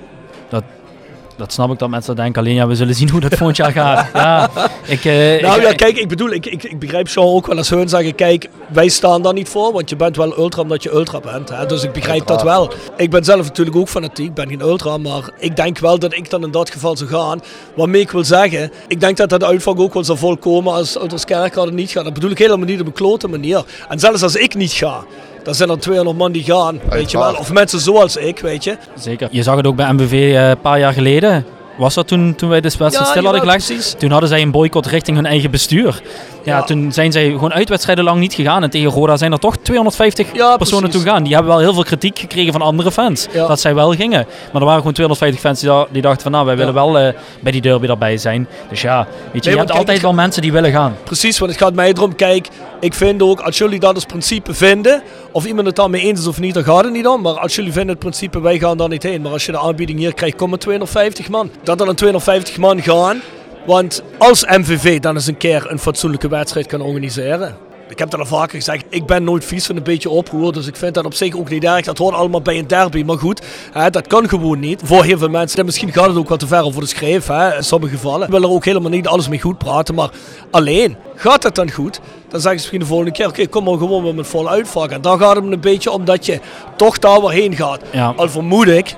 dat snap ik dat mensen denken. Alleen ja, we zullen zien hoe dat volgend jaar gaat. Ja, ik, eh, Nou ik- ja, kijk, ik bedoel, ik, ik, ik begrijp zo ook wel als hun zeggen, kijk, wij staan daar niet voor, want je bent wel ultra omdat je ultra bent. Hè? Dus ik begrijp dat wel. Ik ben zelf natuurlijk ook fanatiek, ik ben geen ultra, maar ik denk wel dat ik dan in dat geval zou gaan. Waarmee ik wil zeggen, ik denk dat dat uitvang ook wel zal volkomen als Ultras Kerkrade niet gaat. Dat bedoel ik helemaal niet op een klote manier. En zelfs als ik niet ga, dan zijn er 200 man die gaan, weet je wel. Of mensen zoals ik, weet je. Zeker. Je zag het ook bij MVV eh, een paar jaar geleden. Was dat toen, toen wij de wedstrijd Ja, stil hadden jawel, gelegd? precies. Toen hadden zij een boycott richting hun eigen bestuur. Ja, toen zijn zij gewoon uitwedstrijden lang niet gegaan. En tegen Roda zijn er toch 250 Ja, personen toe gegaan. Die hebben wel heel veel kritiek gekregen van andere fans. Ja. Dat zij wel gingen. Maar er waren gewoon 250 fans die, da- die dachten van nou, wij willen wel eh, bij die derby erbij zijn. Dus ja, weet je, Nee, je hebt kijk, altijd wel mensen die willen gaan. Precies, want het gaat mij erom, kijk, ik vind ook, als jullie dat als principe vinden, of iemand het daarmee eens is of niet, dan gaat het niet om. Maar als jullie vinden het principe, wij gaan daar niet heen. Maar als je de aanbieding hier krijgt, komen 250 man. Dat er dan 250 man gaan, want als MVV dan eens een keer een fatsoenlijke wedstrijd kan organiseren. Ik heb dat al vaker gezegd, ik ben nooit vies van een beetje oproer, dus ik vind dat op zich ook niet erg. Dat hoort allemaal bij een derby, maar goed, hè, dat kan gewoon niet. Voor heel veel mensen, en misschien gaat het ook wat te ver over de schreef, hè, in sommige gevallen. Ik wil er ook helemaal niet alles mee goed praten, maar alleen, gaat het dan goed, dan zeggen ze misschien de volgende keer, oké, kom maar gewoon weer met volle uitvak. En dan gaat het een beetje omdat je toch daar weer heen gaat. Ja. Al vermoed ik,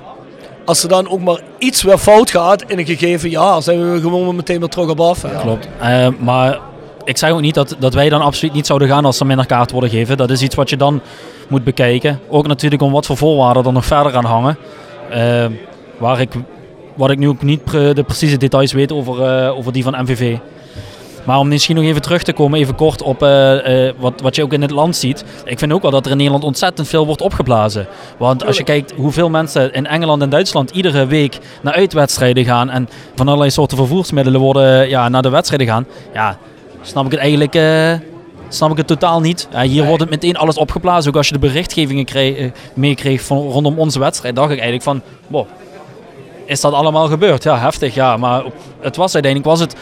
als er dan ook maar iets weer fout gaat in een gegeven jaar, zijn we gewoon meteen weer terug op af. Klopt. Eh, maar ik zeg ook niet dat, dat wij dan absoluut niet zouden gaan als er minder kaart worden gegeven. Dat is iets wat je dan moet bekijken. Ook natuurlijk om wat voor voorwaarden er nog verder aan hangen. Eh, waar ik, wat ik nu ook niet de precieze details weet over, eh, over die van MVV. Maar om misschien nog even terug te komen, even kort op eh, eh, wat, wat je ook in het land ziet. Ik vind ook wel dat er in Nederland ontzettend veel wordt opgeblazen. Want als je kijkt hoeveel mensen in Engeland en Duitsland iedere week naar uitwedstrijden gaan. En van allerlei soorten vervoersmiddelen worden ja, naar de wedstrijden gaan. Ja, snap ik het eigenlijk eh, snap ik het totaal niet. Ja, hier wordt het meteen alles opgeblazen. Ook als je de berichtgevingen kreeg- meekreeg rondom onze wedstrijd, dacht ik eigenlijk van, wow, is dat allemaal gebeurd? Ja, heftig, ja. Maar het was uiteindelijk, was het,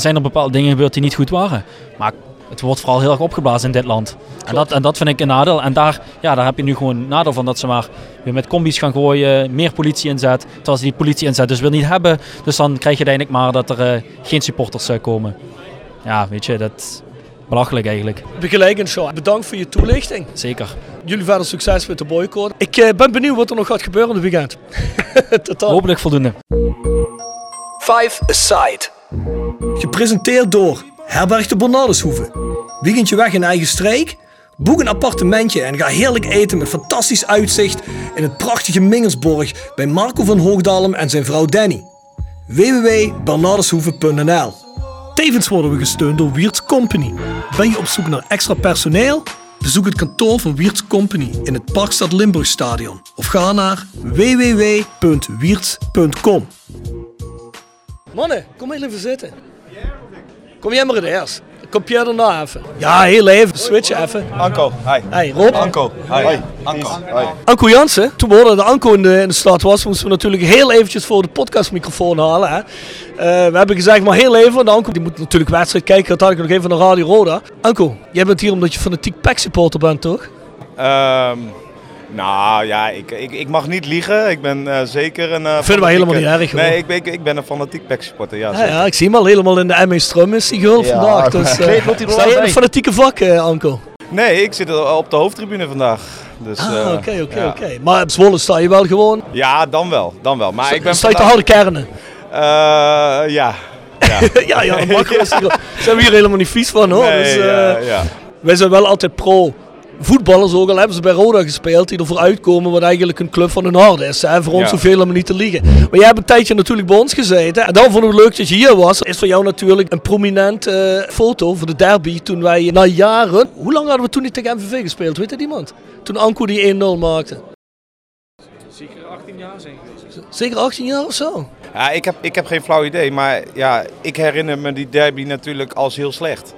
zijn er bepaalde dingen gebeurd die niet goed waren. Maar het wordt vooral heel erg opgeblazen in dit land. En dat, en dat vind ik een nadeel. En daar, ja, daar heb je nu gewoon een nadeel van dat ze maar weer met combi's gaan gooien, meer politie inzet. Terwijl ze die politie inzet dus wil niet hebben. Dus dan krijg je uiteindelijk maar dat er eh, geen supporters eh, komen. Ja, weet je, dat belachelijk eigenlijk. Heb je gelijk in, Sean. Bedankt voor je toelichting. Zeker. Jullie verder succes met de boycott. Ik eh, ben benieuwd wat er nog gaat gebeuren in het weekend. Totaal. Hopelijk voldoende. Five Aside. Gepresenteerd door Herberg de Bernardeshoeve. Weekendje weg in eigen streek? Boek een appartementje en ga heerlijk eten met fantastisch uitzicht in het prachtige Mingelsborg bij Marco van Hoogdalem en zijn vrouw Danny. www.bernardeshoeve.nl Tevens worden we gesteund door Wiert's Company. Ben je op zoek naar extra personeel? Bezoek het kantoor van Wiert's Company in het Parkstad Limburgstadion of ga naar www.wierts.com. Mannen, kom even zitten. Kom jij maar in eerst. Kom Pierre daarna even. Ja, heel even. Switch even. Anko, hi. Hey, Rob. Anko, hi. Anko, hi. Anko Jansen. Toen we hoorden dat Anko in de, in de stad was, moesten we natuurlijk heel eventjes voor de podcastmicrofoon halen. Hè. Eh, we hebben gezegd, maar heel even, want Anko die moet natuurlijk wedstrijd kijken. Dat had ik nog even naar Radio Roda. Anko, jij bent hier omdat je fanatiek PEC supporter bent, toch? Ehm, nou ja, ik, ik, ik mag niet liegen. Ik ben eh, zeker een. eh, Vinden wij helemaal niet erg, hoor. Nee, ik ben, ik, ik ben een fanatiek PEC supporter. Ja, Ja, ik zie hem al helemaal in de ME Strum is die Ja, vandaag. Dus, sta je in het fanatieke vak, eh, Anko? Nee, ik zit op de hoofdtribune vandaag. Dus, Ah, oké, oké, ja. oké. Maar op Zwolle sta je wel gewoon. Ja, dan wel. Dan wel. Maar ik ben sta je te harde kernen? Eh, ja. Ja, ja, ja, dat mag. Daar zijn we hier helemaal niet vies van hoor. Nee, dus, ja, ja. Wij zijn wel altijd pro voetballers ook al hebben ze bij Roda gespeeld die ervoor uitkomen wat eigenlijk een club van hun hart is. Hè? Voor ons hoeveel helemaal niet te liegen. Maar jij hebt een tijdje natuurlijk bij ons gezeten. En dan vond ik het leuk dat je hier was. Is voor jou natuurlijk een prominent eh, foto van de derby toen wij na jaren... Hoe lang hadden we toen niet tegen MVV gespeeld? Weet het iemand? Toen Anko die 1-0 maakte. Zeker 18 jaar zijn geweest. Zeker 18 jaar of zo? Ja, ik heb, ik heb geen flauw idee. Maar ja, ik herinner me die derby natuurlijk als heel slecht.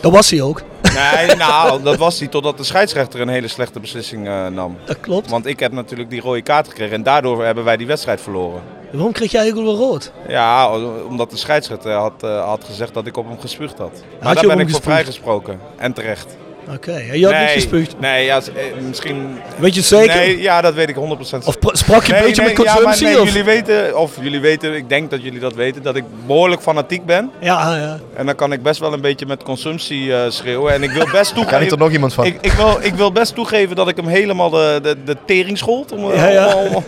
Dat was hij ook. Nee, nou, dat was hij totdat de scheidsrechter een hele slechte beslissing eh, nam. Dat klopt. Want ik heb natuurlijk die rode kaart gekregen en daardoor hebben wij die wedstrijd verloren. Waarom kreeg jij eigenlijk wel rood? Ja, omdat de scheidsrechter had, uh, had gezegd dat ik op hem gespuugd had. Maar Had daar ben ik voor vrijgesproken. En terecht. Oké, en je had nee, niet gespuugd? Nee, ja, eh, misschien... Weet je het zeker? Nee, ja, dat weet ik 100%. Of pra- sprak je een nee, beetje nee, met consumptie, Ja, maar nee, of? jullie weten, of jullie weten, ik denk dat jullie dat weten, dat ik behoorlijk fanatiek ben. Ja, ja. En dan kan ik best wel een beetje met consumptie eh, schreeuwen. En ik wil best toegeven... Kan niet er nog iemand van? Ik, ik, wil, ik wil best toegeven dat ik hem helemaal de, de, de tering schold, om, Ja, ja. Om, om,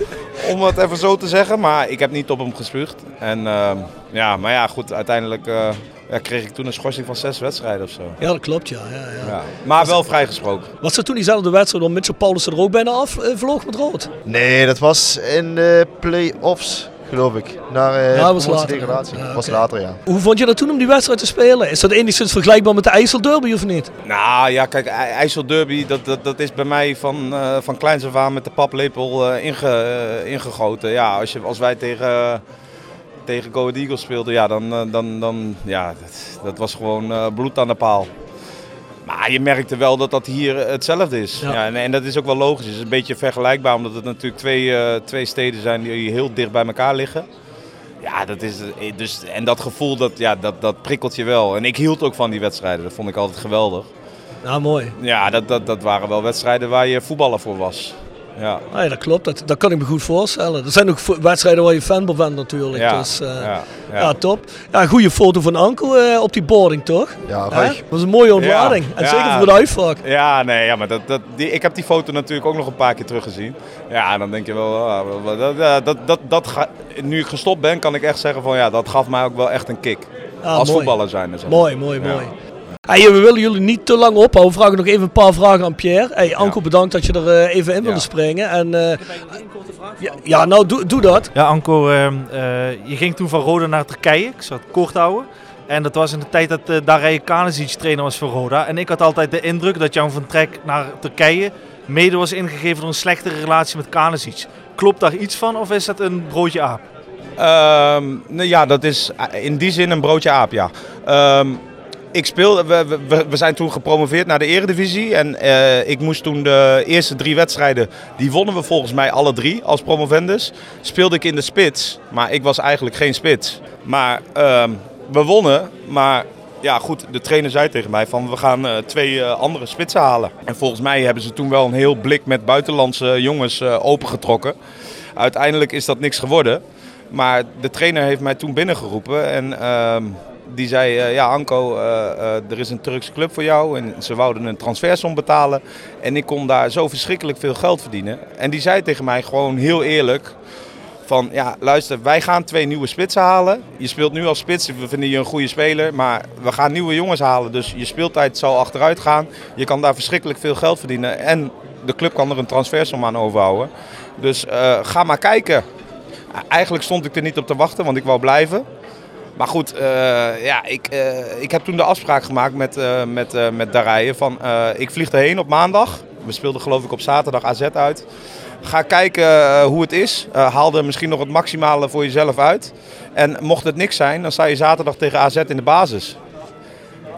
om het even zo te zeggen. Maar ik heb niet op hem gespuugd. En ehm, ja, maar ja, goed, uiteindelijk eh, ja, kreeg ik toen een schorsing van zes wedstrijden of zo. Ja, dat klopt, ja. ja, ja. Ja. Maar wel vrijgesproken. Was er toen diezelfde wedstrijd waar Mitchell Paulussen er ook bijna af eh, vloog met rood? Nee, dat was in de play-offs, geloof ik. Naar eh Ja, dat was later, degradatie. ja. Was later, ja. Hoe vond je dat toen om die wedstrijd te spelen? Is dat enigszins vergelijkbaar met de IJsselderby of niet? Nou ja, kijk, I- IJsselderby, dat, dat, dat is bij mij van, eh van kleins af aan met de paplepel eh, inge, ingegoten. Ja, als, je, als wij tegen, tegen Go Eagles speelden, ja, dan, eh, dan, dan ja, dat, dat was gewoon eh, bloed aan de paal. Maar je merkte wel dat dat hier hetzelfde is. Ja. Ja. en, en dat is ook wel logisch. Het is een beetje vergelijkbaar, omdat het natuurlijk twee, eh, twee steden zijn die heel dicht bij elkaar liggen. Ja, dat is, eh, dus, en dat gevoel, dat, ja, dat, dat prikkelt je wel. En ik hield ook van die wedstrijden. Dat vond ik altijd geweldig. Nou, mooi. Ja, dat, dat, dat waren wel wedstrijden waar je voetballer voor was. Ja. Nee, dat klopt. Dat, dat kan ik me goed voorstellen. Er zijn ook wedstrijden waar je fan van bent natuurlijk. Ja, Dus, eh, ja, ja. ja. top. Ja, een goede foto van Anko eh, op die boarding, toch? Ja. Dat was een mooie ontlading. Ja, en ja. zeker voor de uitvak. Ja, nee, ja, maar dat, dat, die, ik heb die foto natuurlijk ook nog een paar keer teruggezien. Ja, dan denk je wel, ah, dat, dat, dat, dat ga- nu ik gestopt ben, kan ik echt zeggen van ja, dat gaf mij ook wel echt een kick. Ah, Als mooi. voetballer zijn. Dus Mooi, mooi, Ja. mooi. Hey, we willen jullie niet te lang ophouden. We vragen nog even een paar vragen aan Pierre. Hey, Anko, bedankt dat je er eh, even in wilde springen. En, eh, ja, ja, nou, doe, doe dat. Ja, Anko, ehm, eh, je ging toen van Roda naar Turkije. Ik zat kort houden. En dat was in de tijd dat uh, Darije Kanesic trainer was voor Roda. En ik had altijd de indruk dat jouw vertrek naar Turkije mede was ingegeven door een slechtere relatie met Kanesic. Klopt daar iets van of is dat een broodje aap? Ehm, nou ja, dat is in die zin een broodje aap, ja. Ehm, ik speelde, we, we, zijn toen gepromoveerd naar de eredivisie. En eh, ik moest toen de eerste drie wedstrijden, die wonnen we volgens mij alle drie als promovendus. Speelde ik in de spits, maar ik was eigenlijk geen spits. Maar ehm, we wonnen, maar ja goed, de trainer zei tegen mij van we gaan eh, twee eh, andere spitsen halen. En volgens mij hebben ze toen wel een heel blik met buitenlandse jongens opengetrokken. Uiteindelijk is dat niks geworden. Maar de trainer heeft mij toen binnengeroepen en ehm, die zei, eh, ja Anko, eh, eh, er is een Turkse club voor jou en ze wouden een transfersom betalen. En ik kon daar zo verschrikkelijk veel geld verdienen. En die zei tegen mij gewoon heel eerlijk van, ja luister, wij gaan twee nieuwe spitsen halen. Je speelt nu als spits, we vinden je een goede speler, maar we gaan nieuwe jongens halen. Dus je speeltijd zal achteruit gaan. Je kan daar verschrikkelijk veel geld verdienen en de club kan er een transfersom aan overhouden. Dus ga maar kijken. Eigenlijk stond ik er niet op te wachten, want ik wou blijven. Maar goed, eh, ja, ik, eh, ik heb toen de afspraak gemaakt met, eh met, met Darije van ik vlieg erheen op maandag. We speelden geloof ik op zaterdag AZ uit. Ga kijken hoe het is. Haal er misschien nog het maximale voor jezelf uit. En mocht het niks zijn, dan sta je zaterdag tegen AZ in de basis.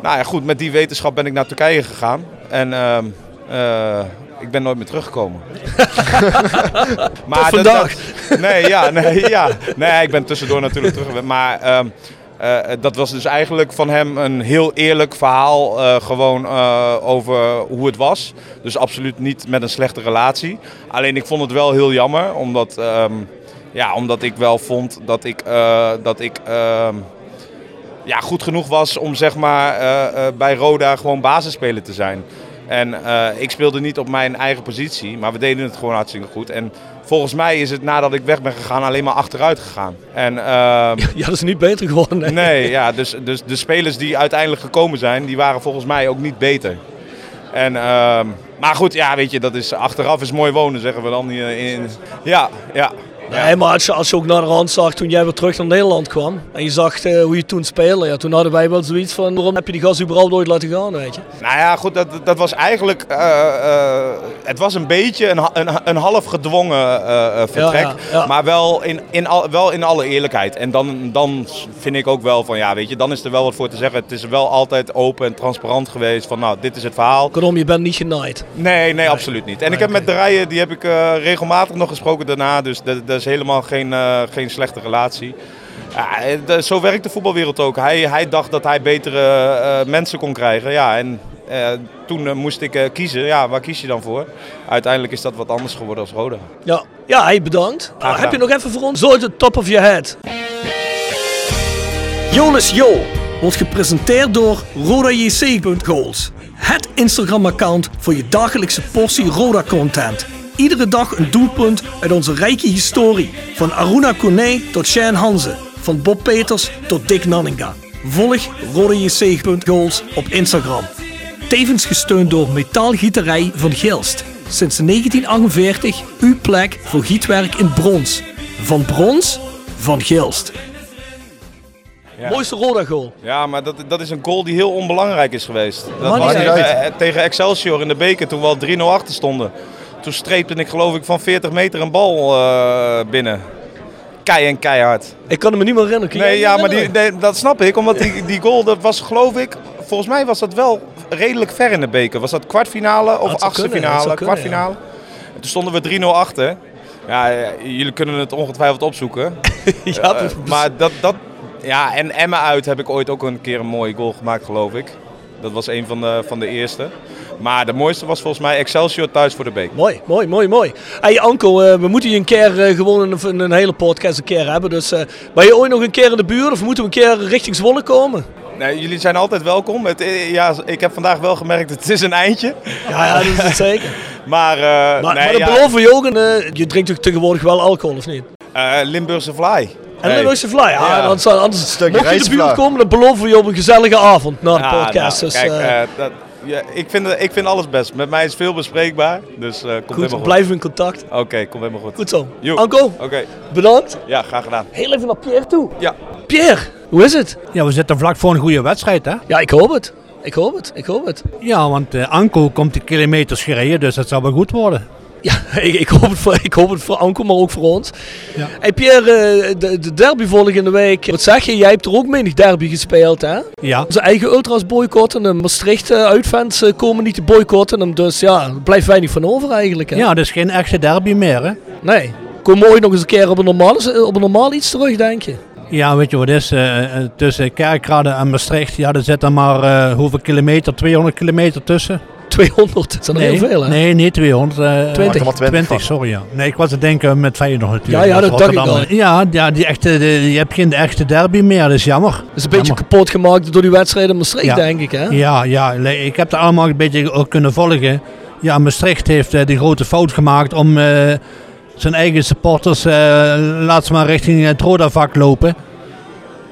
Nou ja, goed, met die wetenschap ben ik naar Turkije gegaan. En ehm, eh, ik ben nooit meer teruggekomen. Tot vandaag. dat- nee, ja, nee, ja. Nee, ik ben tussendoor natuurlijk terug. Maar ehm, eh, dat was dus eigenlijk van hem een heel eerlijk verhaal. eh, gewoon eh, over hoe het was. Dus absoluut niet met een slechte relatie. Alleen ik vond het wel heel jammer. Omdat, ehm, ja, omdat ik wel vond dat ik, eh, dat ik ehm, ja, goed genoeg was om zeg maar, eh, eh, bij Roda gewoon basisspeler te zijn. En eh, ik speelde niet op mijn eigen positie, maar we deden het gewoon hartstikke goed. En volgens mij is het nadat ik weg ben gegaan alleen maar achteruit gegaan. En, ehm, Ja, dat is niet beter geworden. Nee. Nee, ja, dus, dus de spelers die uiteindelijk gekomen zijn, die waren volgens mij ook niet beter. En, ehm, maar goed, ja, weet je, dat is, achteraf is mooi wonen, zeggen we dan. hier In, ja, ja. Nee, maar als je, als je ook naar de rand zag toen jij weer terug naar Nederland kwam en je zag eh, hoe je toen speelde, ja, toen hadden wij wel zoiets van waarom heb je die gas überhaupt ooit laten gaan, weet je? Nou ja, goed, dat, dat was eigenlijk. eh, eh, het was een beetje een, een, een half gedwongen vertrek. Ja, ja, ja. Maar wel in, in, al, wel in alle eerlijkheid. En dan, dan vind ik ook wel van ja, weet je, dan is er wel wat voor te zeggen. Het is wel altijd open en transparant geweest. Van nou, dit is het verhaal. Kortom, je bent niet genaaid. Nee, nee, absoluut niet. En ik heb met de rijen, die heb ik regelmatig nog gesproken daarna. Dus de, de, dat is helemaal geen, eh, geen slechte relatie. Ja, eh, zo werkt de voetbalwereld ook. Hij, hij dacht dat hij betere eh, mensen kon krijgen. Ja, en eh, toen moest ik eh, kiezen. Ja, waar kies je dan voor? Uiteindelijk is dat wat anders geworden als Roda. Ja, ja hey, bedankt. Graag heb je nog even voor ons? Zo uit de top of your head. Jonas Jo wordt gepresenteerd door RodaJC.goals. Het Instagram-account voor je dagelijkse portie Roda-content. Iedere dag een doelpunt uit onze rijke historie. Van Aruna Kone tot Shane Hanze. Van Bob Peters tot Dick Nanninga. Volg RodaJC.goals op Instagram. Tevens gesteund door Metaalgieterij van Gilst. Sinds 1948 uw plek voor gietwerk in brons. Van brons, van Gilst. Ja. Mooiste Roda goal. Ja, maar dat, dat is een goal die heel onbelangrijk is geweest. Dat was eh, tegen Excelsior in de beker toen we al 3-0 achter stonden. Toen streepte ik geloof ik van 40 meter een bal eh, binnen. Kei en keihard. Ik kan me niet meer herinneren. Kun Nee, ja, maar die, nee, dat snap ik. Omdat die, die goal, dat was geloof ik... Volgens mij was dat wel redelijk ver in de beker. Was dat kwartfinale of zou achtste kunnen, finale? kwartfinale. En toen stonden we 3-0 achter. Ja, jullie kunnen het ongetwijfeld opzoeken. ja, Eh, maar dat, dat... Ja, en Emma uit heb ik ooit ook een keer een mooie goal gemaakt, geloof ik. Dat was een van de, van de eerste. Maar de mooiste was volgens mij Excelsior thuis voor de beek. Mooi, mooi, mooi, mooi. Hey Anko, eh, we moeten je een keer eh, gewoon een, een, hele podcast een keer hebben. Dus eh, ben je ooit nog een keer in de buurt of moeten we een keer richting Zwolle komen? Nee, jullie zijn altijd welkom. Het, ja, ik heb vandaag wel gemerkt, het is een eindje. Ja, ja dat is het zeker. Maar, eh, Maar, nee, maar dat ja, beloven we ook. En, eh, je drinkt toch tegenwoordig wel alcohol of niet? eh, Limburgse Fly. En Hey. dan is de fly. Ja, Ja. Anders, anders Stukje mocht je in de buurt komen, dan beloven we je op een gezellige avond na de Ja, podcast. nou, dus, kijk, eh, eh, dat, ja, ik, vind, ik vind alles best. Met mij is veel bespreekbaar. Dus eh komt goed, helemaal goed. blijven in contact. Oké, komt helemaal goed. Goed zo. Anko, Oké, bedankt. ja, graag gedaan. Heel even naar Pierre toe. Ja. Pierre, hoe is het? Ja, we zitten vlak voor een goede wedstrijd, hè? Ja, ik hoop het. Ik hoop het. Ik hoop het. Ja, want Anko komt die kilometers gereden, dus dat zal wel goed worden. Ja, ik, ik, hoop het voor, ik hoop het voor Anko, maar ook voor ons. Ja. Hey Pierre, eh, de, de derby volgende week. Wat zeg je? Jij hebt er ook menig derby gespeeld, hè? Ja. Onze eigen ultras boycotten. De Maastricht eh, uitfans eh, komen niet te boycotten. hem. Dus ja, er blijft weinig van over eigenlijk. Hè? Ja, dat is geen echte derby meer, hè? Nee. Komen we ooit nog eens een keer op een normaal, op een normaal iets terug, denk je? Ja, weet je wat is? Tussen Kerkrade en Maastricht, ja, er zit er maar hoeveel kilometer? 200 kilometer tussen? 200, dat zijn er nee, heel veel, hè? Nee, niet 200. eh, 20. 20, sorry, ja. Nee, ik was het denken met Feyenoord natuurlijk. Ja, ja, dat dacht ik Rotterdam. al. Ja, ja die echte, de- je hebt geen echte derby meer, dat is jammer. Dat is een beetje kapot gemaakt door die wedstrijden in Maastricht, Ja. denk ik, hè? Ja, ja, ik heb het allemaal een beetje ook kunnen volgen. Ja, Maastricht heeft eh, die grote fout gemaakt om eh, zijn eigen supporters, eh laat ze maar richting het Roda-vak lopen.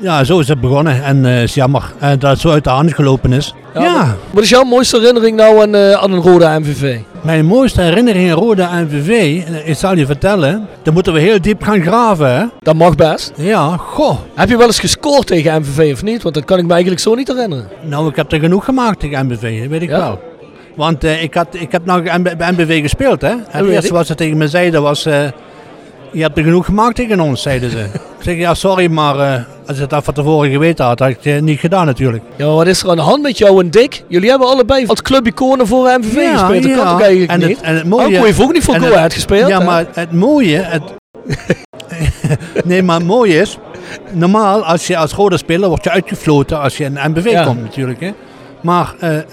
Ja, zo is het begonnen en het is jammer eh, dat het zo uit de hand gelopen is. Ja, Wat, is jouw mooiste herinnering nou aan, eh, aan een rode MVV? mijn mooiste herinnering aan Roda NVV, eh, ik zal je vertellen, dan moeten we heel diep gaan graven. Hè? Dat mag best. Ja, goh. Heb je wel eens gescoord tegen MVV of niet? Want dat kan ik me eigenlijk zo niet herinneren. Nou, ik heb er genoeg gemaakt tegen dat weet ik Ja? wel. Want eh, ik, had, ik heb nog bij MBV gespeeld, hè. En het eerste wat ze tegen me zeiden was... eh, je hebt er genoeg gemaakt tegen ons, zeiden ze. ik zeg, ja, sorry, maar eh, als ik dat van tevoren geweten had, had ik het niet gedaan natuurlijk. Ja, wat is er aan de hand met jou en Dick? Jullie hebben allebei als clubiconen voor MVV Ja, gespeeld. Dat kan ja. toch eigenlijk En het- niet? en het mooie- heeft ook niet voor Go het- Ahead gespeeld. Ja, hè? maar het mooie... Het, nee, maar het mooie is... Normaal, als je als rode speler word je uitgefloten als je in MBV Ja. komt natuurlijk. Hè. Maar eh, eh,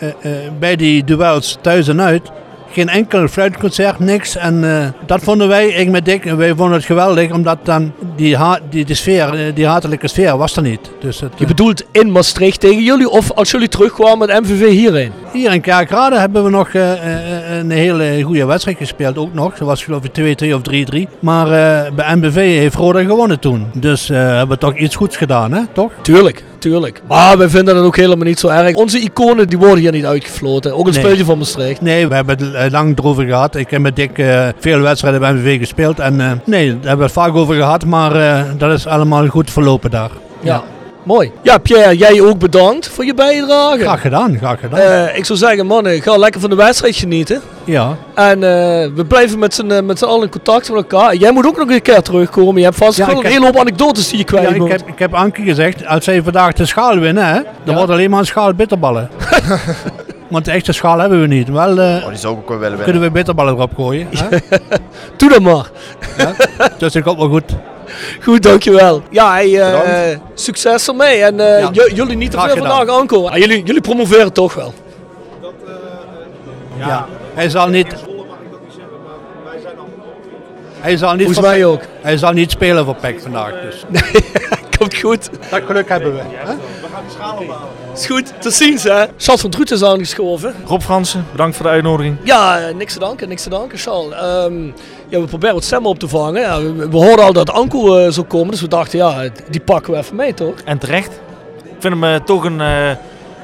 bij die duels thuis en uit... Geen enkel fluitconcert, niks. En eh, dat vonden wij, ik met Dick, wij vonden het geweldig. Omdat dan die, ha die, die sfeer, eh, die hatelijke sfeer was er niet. Dus het, Je bedoelt in Maastricht tegen jullie of als jullie terugkwamen met MVV hierheen? Hier in Kerkrade hebben we nog eh, eh, een hele goede wedstrijd gespeeld, ook nog. Dat was geloof ik 2-2 of 3-3. Maar eh, bij MBV heeft Roda gewonnen toen. Dus eh, hebben we toch iets goeds gedaan, hè? Toch? Tuurlijk, tuurlijk. Maar wij vinden dat ook helemaal niet zo erg. Onze iconen die worden hier niet uitgefloten. Ook een Nee. speeltje van Maastricht. Nee, we hebben het eh, lang erover gehad. Ik heb met Dick eh, veel wedstrijden bij MBV gespeeld. En eh, nee, daar hebben we het vaak over gehad. Maar dat is allemaal goed verlopen daar. Ja. Mooi. Ja, Pierre, jij ook bedankt voor je bijdrage. Graag gedaan, graag gedaan. Eh, ik zou zeggen, mannen, ga lekker van de wedstrijd genieten. ja. En eh, we blijven met z'n eh, met z'n allen in contact met elkaar. Jij moet ook nog een keer terugkomen. Je hebt vast Ja, wel ik een heb- hele hoop anekdotes die je kwijt Ja, ik moet. heb, ik heb Anke gezegd, als zij vandaag de schaal winnen, hè, dan Ja. wordt alleen maar een schaal bitterballen. Want de echte schaal hebben we niet. Wel, eh, Oh, die zou ik ook wel willen kunnen winnen. we bitterballen erop gooien. hè? Doe dat maar. dus dat komt wel goed. Goed, dankjewel. Ja, hey, eh, Bedankt. succes ermee. En eh, Ja. jullie niet te veel vandaag aankomen. Ah, jullie, jullie promoveren toch wel. Ja. Hij zal niet... Hij zal niet Volgens voor- mij ook. Hij zal niet spelen voor PEC vandaag. Dus. Komt goed. Dat geluk hebben we. Hè? Is goed, te zien hè. Charles van Droet is aangeschoven. Rob Fransen, bedankt voor de uitnodiging. Ja, eh, niks te danken, niks te danken, Charles. Ehm, ja, we proberen wat stemmen op te vangen. Ja, we, hoorden al dat Anko eh, zou komen, dus we dachten, ja, die pakken we even mee, toch? En terecht. Ik vind hem eh, toch een, eh,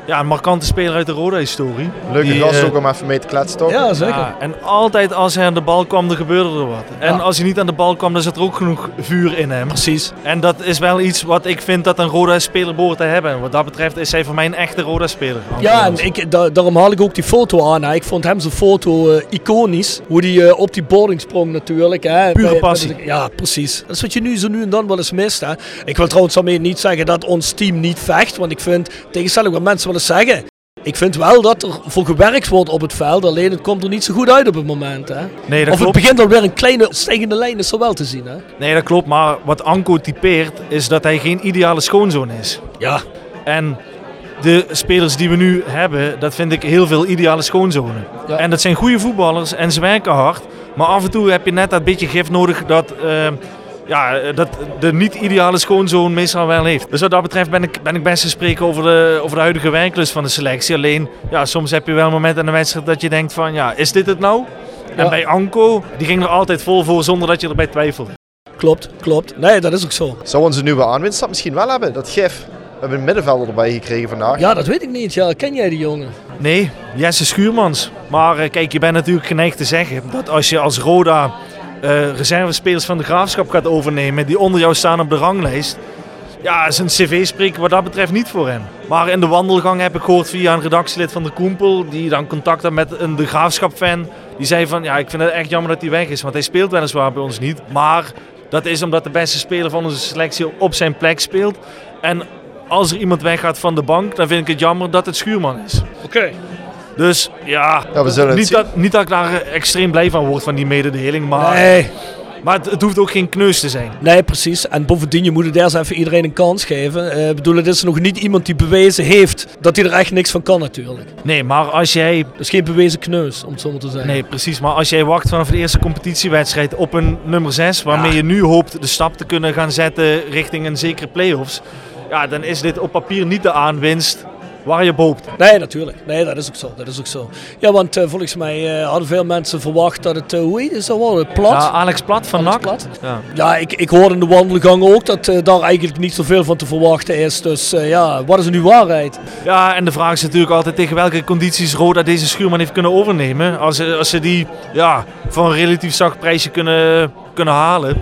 ja, een markante speler uit de Roda-historie. Leuke Die, gast eh, ook om even mee te kletsen, toch? Ja, zeker. Ja, en altijd als hij aan de bal kwam, dan gebeurde er wat. En als hij niet aan de bal kwam, dan zat er ook genoeg vuur in hem. Precies. En dat is wel iets wat ik vind dat een Roda-speler behoort te hebben. En wat dat betreft is hij voor mij een echte Roda-speler. Ja, en ik, da- daarom haal ik ook die foto aan. Hè. Ik vond hem zijn foto eh, iconisch. Hoe hij eh, op die boarding sprong natuurlijk. Hè. Pure passie. ja, precies. Dat is wat je nu zo nu en dan wel eens mist. Hè. Ik wil trouwens daarmee niet zeggen dat ons team niet vecht. Want ik vind, tegenstelling wat mensen zeggen... Ik vind wel dat er voor gewerkt wordt op het veld. Alleen het komt er niet zo goed uit op het moment. Hè. Nee, dat of klopt. het begint alweer een kleine stijgende lijn is er wel te zien. Hè. Nee, dat klopt. Maar wat Anko typeert, is dat hij geen ideale schoonzoon is. Ja. En de spelers die we nu hebben, dat vind ik heel veel ideale schoonzonen. Ja. En dat zijn goede voetballers en ze werken hard. Maar af en toe heb je net dat beetje gif nodig dat, eh, ja, dat de niet-ideale schoonzoon meestal wel heeft. Dus wat dat betreft ben ik, ben ik best te spreken over de, over de huidige werklust van de selectie. Alleen, ja, soms heb je wel momenten in de wedstrijd dat je denkt van, ja, is dit het nou? En Ja. bij Anko, die ging er altijd vol voor zonder dat je erbij twijfelde. Klopt, klopt. Nee, dat is ook zo. Zou onze nieuwe aanwinst dat misschien wel hebben, dat gif? We hebben een middenvelder erbij gekregen vandaag. Ja, dat weet ik niet. Ja, ken jij die jongen? Nee, Jesse Schuurmans. Maar eh, kijk, je bent natuurlijk geneigd te zeggen dat als je als Roda eh reservespelers van de graafschap gaat overnemen, die onder jou staan op de ranglijst. Ja, zijn cv spreekt wat dat betreft niet voor hem. Maar in de wandelgang heb ik gehoord via een redactielid van de Koempel, die dan contact had met een de graafschap-fan. Die zei van, ja, ik vind het echt jammer dat hij weg is, want hij speelt weliswaar bij ons niet. Maar dat is omdat de beste speler van onze selectie op zijn plek speelt. En als er iemand weggaat van de bank, dan vind ik het jammer dat het Schuurman is. Oké. Dus ja, Ja, we zullen het niet, dat, niet dat ik daar extreem blij van word van die mededeling. Maar, Nee. maar het, het hoeft ook geen kneus te zijn. Nee, precies. En bovendien, je moet het eerst even iedereen een kans geven. Eh, Ik bedoel, het is nog niet iemand die bewezen heeft dat hij er echt niks van kan natuurlijk. Nee, maar als jij... Dus geen bewezen kneus, om het zo maar te zeggen. Nee, precies. Maar als jij wacht vanaf de eerste competitiewedstrijd op een nummer 6, waarmee Ja. je nu hoopt de stap te kunnen gaan zetten richting een zekere play-offs. Ja, dan is dit op papier niet de aanwinst waar je op hoopt. Nee, natuurlijk. Nee, dat is ook zo. Dat is ook zo. Ja, want eh, volgens mij eh, hadden veel mensen verwacht dat het, eh, hoe heet is dat wel, het plat? Ja, Alex Plat van NAC. Plat. Ja. Ja, ik, ik hoorde in de wandelgang ook dat eh, daar eigenlijk niet zoveel van te verwachten is. Dus eh, ja, wat is nu waarheid? Ja, en de vraag is natuurlijk altijd tegen welke condities Roda deze schuurman heeft kunnen overnemen. Als ze, als ze die ja, voor een relatief zacht prijsje kunnen, kunnen halen,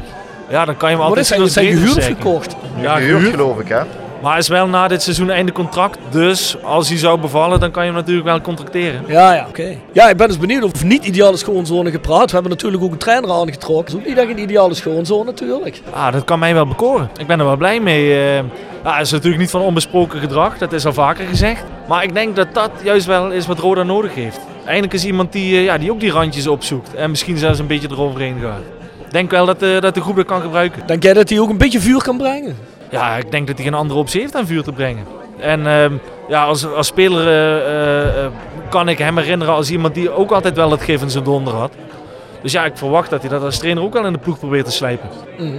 ja, dan kan je hem Wat altijd is hij? zien Is als hij breedte gehuurd gekocht? Ja, gehuurd, gehuurd. geloof ik, hè? Maar hij is wel na dit seizoen einde contract. Dus als hij zou bevallen, dan kan je hem natuurlijk wel contracteren. Ja, ja, oké. Ja, ik ben dus benieuwd of niet ideale schoonzone gepraat. We hebben natuurlijk ook een trainer aangetrokken. Dat is ook niet echt een ideale schoonzone natuurlijk. Ah, dat kan mij wel bekoren. Ik ben er wel blij mee. eh. Ja, is natuurlijk niet van onbesproken gedrag, dat is al vaker gezegd. Maar ik denk dat dat juist wel is wat Roda nodig heeft. Eindelijk is iemand die, eh, ja, die ook die randjes opzoekt en misschien zelfs een beetje eroverheen gaat. Ik denk wel dat, eh, dat de groep dat kan gebruiken. Denk jij dat hij ook een beetje vuur kan brengen? Ja, ik denk dat hij geen andere optie heeft aan vuur te brengen. En ehm, ja, als, als speler eh, eh, eh, kan ik hem herinneren als iemand die ook altijd wel het gif in zijn donder had. Dus ja, ik verwacht dat hij dat als trainer ook wel in de ploeg probeert te slijpen. Mhm,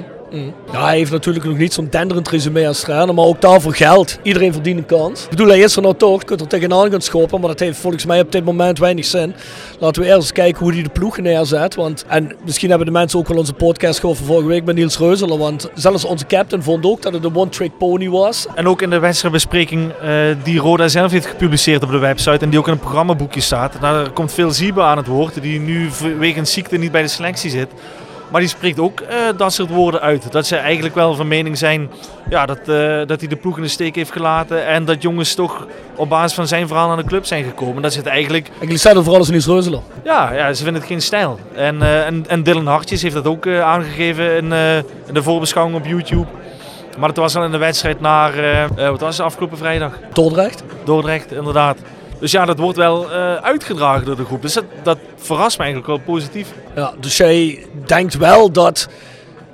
Ja, hij heeft natuurlijk nog niet zo'n denderend resume als trainer, maar ook daarvoor geldt. Iedereen verdient een kans. Ik bedoel, hij is er nou toch, je kunt er tegenaan gaan schoppen, maar dat heeft volgens mij op dit moment weinig zin. Laten we eerst kijken hoe hij de ploeg neerzet. Want, en misschien hebben de mensen ook wel onze podcast gehoord van vorige week met Niels Reuzeler, want zelfs onze captain vond ook dat het een one-trick pony was. En ook in de wedstrijdbespreking eh, die Roda zelf heeft gepubliceerd op de website en die ook in een programmaboekje staat. Daar komt veel Ziebe aan het woord, die nu wegens ziekte niet bij de selectie zit. Maar die spreekt ook eh, dat soort woorden uit. Dat ze eigenlijk wel van mening zijn ja, dat, eh, dat hij de ploeg in de steek heeft gelaten. En dat jongens toch op basis van zijn verhaal naar de club zijn gekomen. Dat zit eigenlijk... Ik zei vooral als Niels Reuzeler. Ja, ja, ze vinden het geen stijl. En, eh, en, en Dylan Hartjes heeft dat ook aangegeven in, in de voorbeschouwing op YouTube. Maar het was al in de wedstrijd naar, wat was het, afgelopen vrijdag? Dordrecht. Dordrecht, inderdaad. Dus ja, dat wordt wel eh, uitgedragen door de groep. Dus dat, dat verrast me eigenlijk wel positief. Ja, dus jij denkt wel dat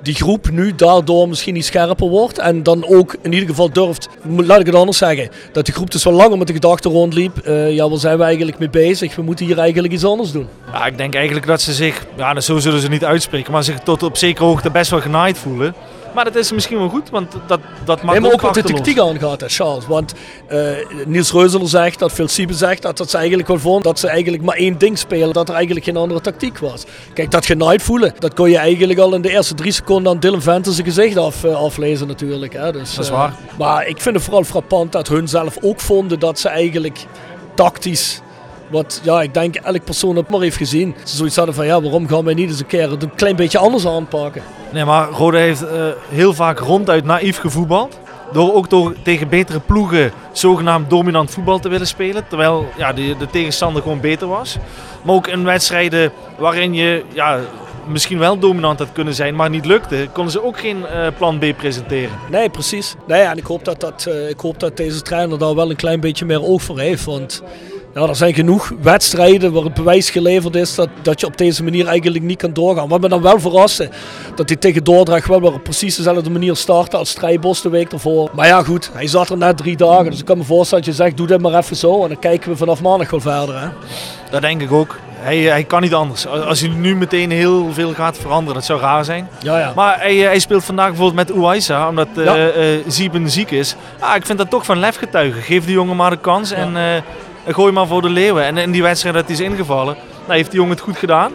die groep nu daardoor misschien niet scherper wordt. En dan ook in ieder geval durft, laat ik het anders zeggen, dat die groep dus wel langer met de gedachte rondliep. Uh, ja, waar zijn we eigenlijk mee bezig? We moeten hier eigenlijk iets anders doen. Ja, ik denk eigenlijk dat ze zich, ja, zo zullen ze niet uitspreken, maar zich tot op zekere hoogte best wel genaaid voelen. Maar dat is misschien wel goed, want dat, dat nee, maar ook wat de tactiek aangaat, Charles. Want uh, Niels Reuzeler zegt, dat Phil Siebe zegt, dat, dat ze eigenlijk wel vonden dat ze eigenlijk maar één ding spelen. Dat er eigenlijk geen andere tactiek was. Kijk, dat genaaid voelen, dat kon je eigenlijk al in de eerste drie seconden aan Dylan Venter zijn gezicht af, uh, aflezen natuurlijk. Hè. Dus, dat is waar. Uh, maar ik vind het vooral frappant dat hun zelf ook vonden dat ze eigenlijk tactisch wat ja, ik denk elk persoon het maar heeft gezien. Ze zoiets hadden van ja, waarom gaan wij niet eens een keer het een klein beetje anders aanpakken? Nee, maar Rode heeft uh, heel vaak ronduit naïef gevoetbald. Door ook door tegen betere ploegen zogenaamd dominant voetbal te willen spelen. Terwijl ja, de, de tegenstander gewoon beter was. Maar ook in wedstrijden waarin je ja, misschien wel dominant had kunnen zijn, maar niet lukte, konden ze ook geen uh, plan B presenteren. Nee, precies. Nee, en ik hoop dat, dat, uh, ik hoop dat deze trainer daar wel een klein beetje meer oog voor heeft. Want ja, er zijn genoeg wedstrijden waar het bewijs geleverd is dat, dat je op deze manier eigenlijk niet kan doorgaan. Wat me dan wel verraste, dat hij tegen Dordrecht wel weer op precies dezelfde manier startte als Strijbos de week ervoor. Maar ja goed, hij zat er net drie dagen, dus ik kan me voorstellen dat je zegt doe dit maar even zo en dan kijken we vanaf maandag wel verder. Hè? Dat denk ik ook. Hij, hij kan niet anders. Als hij nu meteen heel veel gaat veranderen, dat zou raar zijn. Ja, ja. Maar hij, hij speelt vandaag bijvoorbeeld met Uwaisa, omdat ja. uh, uh, Zieben ziek is. Ah, ik vind dat toch van lef getuigen. Geef die jongen maar de kans ja. en... Uh, gooi maar voor de leeuwen. En in die wedstrijd dat hij is ingevallen, nou, heeft die jongen het goed gedaan.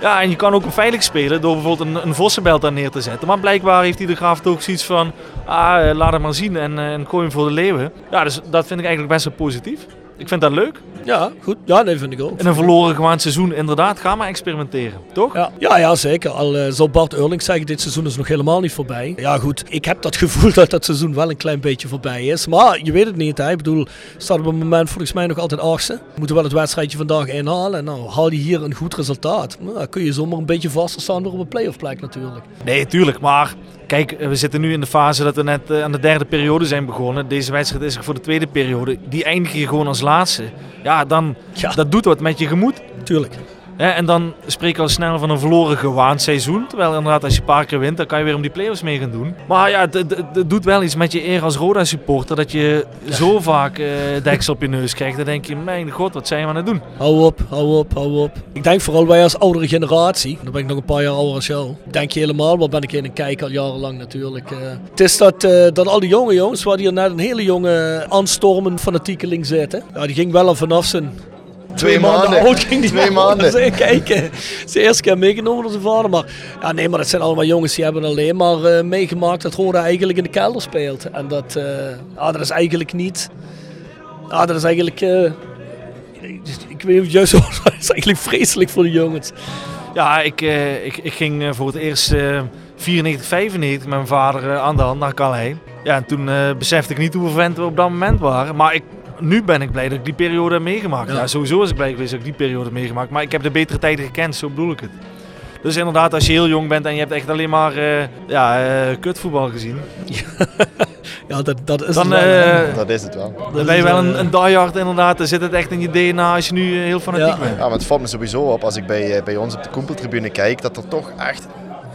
Ja, en je kan ook veilig spelen door bijvoorbeeld een, een Vossenbelt daar neer te zetten. Maar blijkbaar heeft hij de graaf toch zoiets van, ah, laat hem maar zien en, en gooi hem voor de leeuwen. Ja, dus dat vind ik eigenlijk best wel positief. Ik vind dat leuk. Ja, goed. Ja, dat vind ik ook. In een verloren gewaand seizoen, inderdaad, ga maar experimenteren, toch? Ja, ja, ja zeker. Al uh, zal Bart Eurling zeggen, dit seizoen is nog helemaal niet voorbij. Ja, goed. Ik heb dat gevoel dat dat seizoen wel een klein beetje voorbij is. Maar je weet het niet, hè. Ik bedoel, staat op het moment volgens mij nog altijd achtste. We moeten wel het wedstrijdje vandaag inhalen. En nou, haal je hier een goed resultaat. Nou, dan kun je zomaar een beetje vaster staan door op een playoff plek natuurlijk. Nee, tuurlijk. Maar Kijk, we zitten nu in de fase dat we net aan de derde periode zijn begonnen. Deze wedstrijd is er voor de tweede periode. Die eindig je gewoon als laatste. Ja, dan ja. dat doet wat met je gemoed. Tuurlijk. En dan spreek je al snel van een verloren gewaand seizoen. Terwijl inderdaad, als je een paar keer wint, dan kan je weer om die play-offs mee gaan doen. Maar ja, het doet wel iets met je eer als Roda-supporter. Dat je ja. zo vaak uh, deksel op je neus krijgt. Dan denk je, mijn god, wat zijn we aan het doen? Hou op, hou op, hou op. Ik denk vooral wij als oudere generatie. Dan ben ik nog een paar jaar ouder als jou. Denk je helemaal, wat ben ik in een kijk al jarenlang natuurlijk. Uh, het is dat, uh, dat al die jonge jongens, waar hier net een hele jonge aanstormen fanatiekeling zitten. Ja, die ging wel al vanaf zijn Twee, maanden, maanden oud ging die twee maanden. Zijn kijken. Ze eerste keer meegenomen door zijn vader. Maar ja, nee, maar dat zijn allemaal jongens die hebben alleen maar uh, meegemaakt dat Roda eigenlijk in de kelder speelt. En dat, uh, ja, dat is eigenlijk niet. Ja, dat is eigenlijk. Uh, ik weet niet juist dat is eigenlijk vreselijk voor de jongens. Ja, ik, ik, ik ging voor het eerst 94, 95 met mijn vader aan de hand naar Calais. Ja, en toen besefte ik niet hoeveel venten we op dat moment waren. Maar ik, nu ben ik blij dat ik die periode heb meegemaakt. Ja. ja. sowieso was ik blij geweest dat ik die periode heb meegemaakt. Maar ik heb de betere tijden gekend, zo bedoel ik het. Dus inderdaad, als je heel jong bent en je hebt echt alleen maar uh, ja, uh, kutvoetbal gezien. ja, dat, dat is dan, het wel. Uh, dat is het wel. Dan ben je wel een, een diehard inderdaad. Dan zit het echt in je DNA als je nu heel fanatiek ja. bent. Ja, maar het valt me sowieso op als ik bij, bij ons op de Koempeltribune kijk, dat er toch echt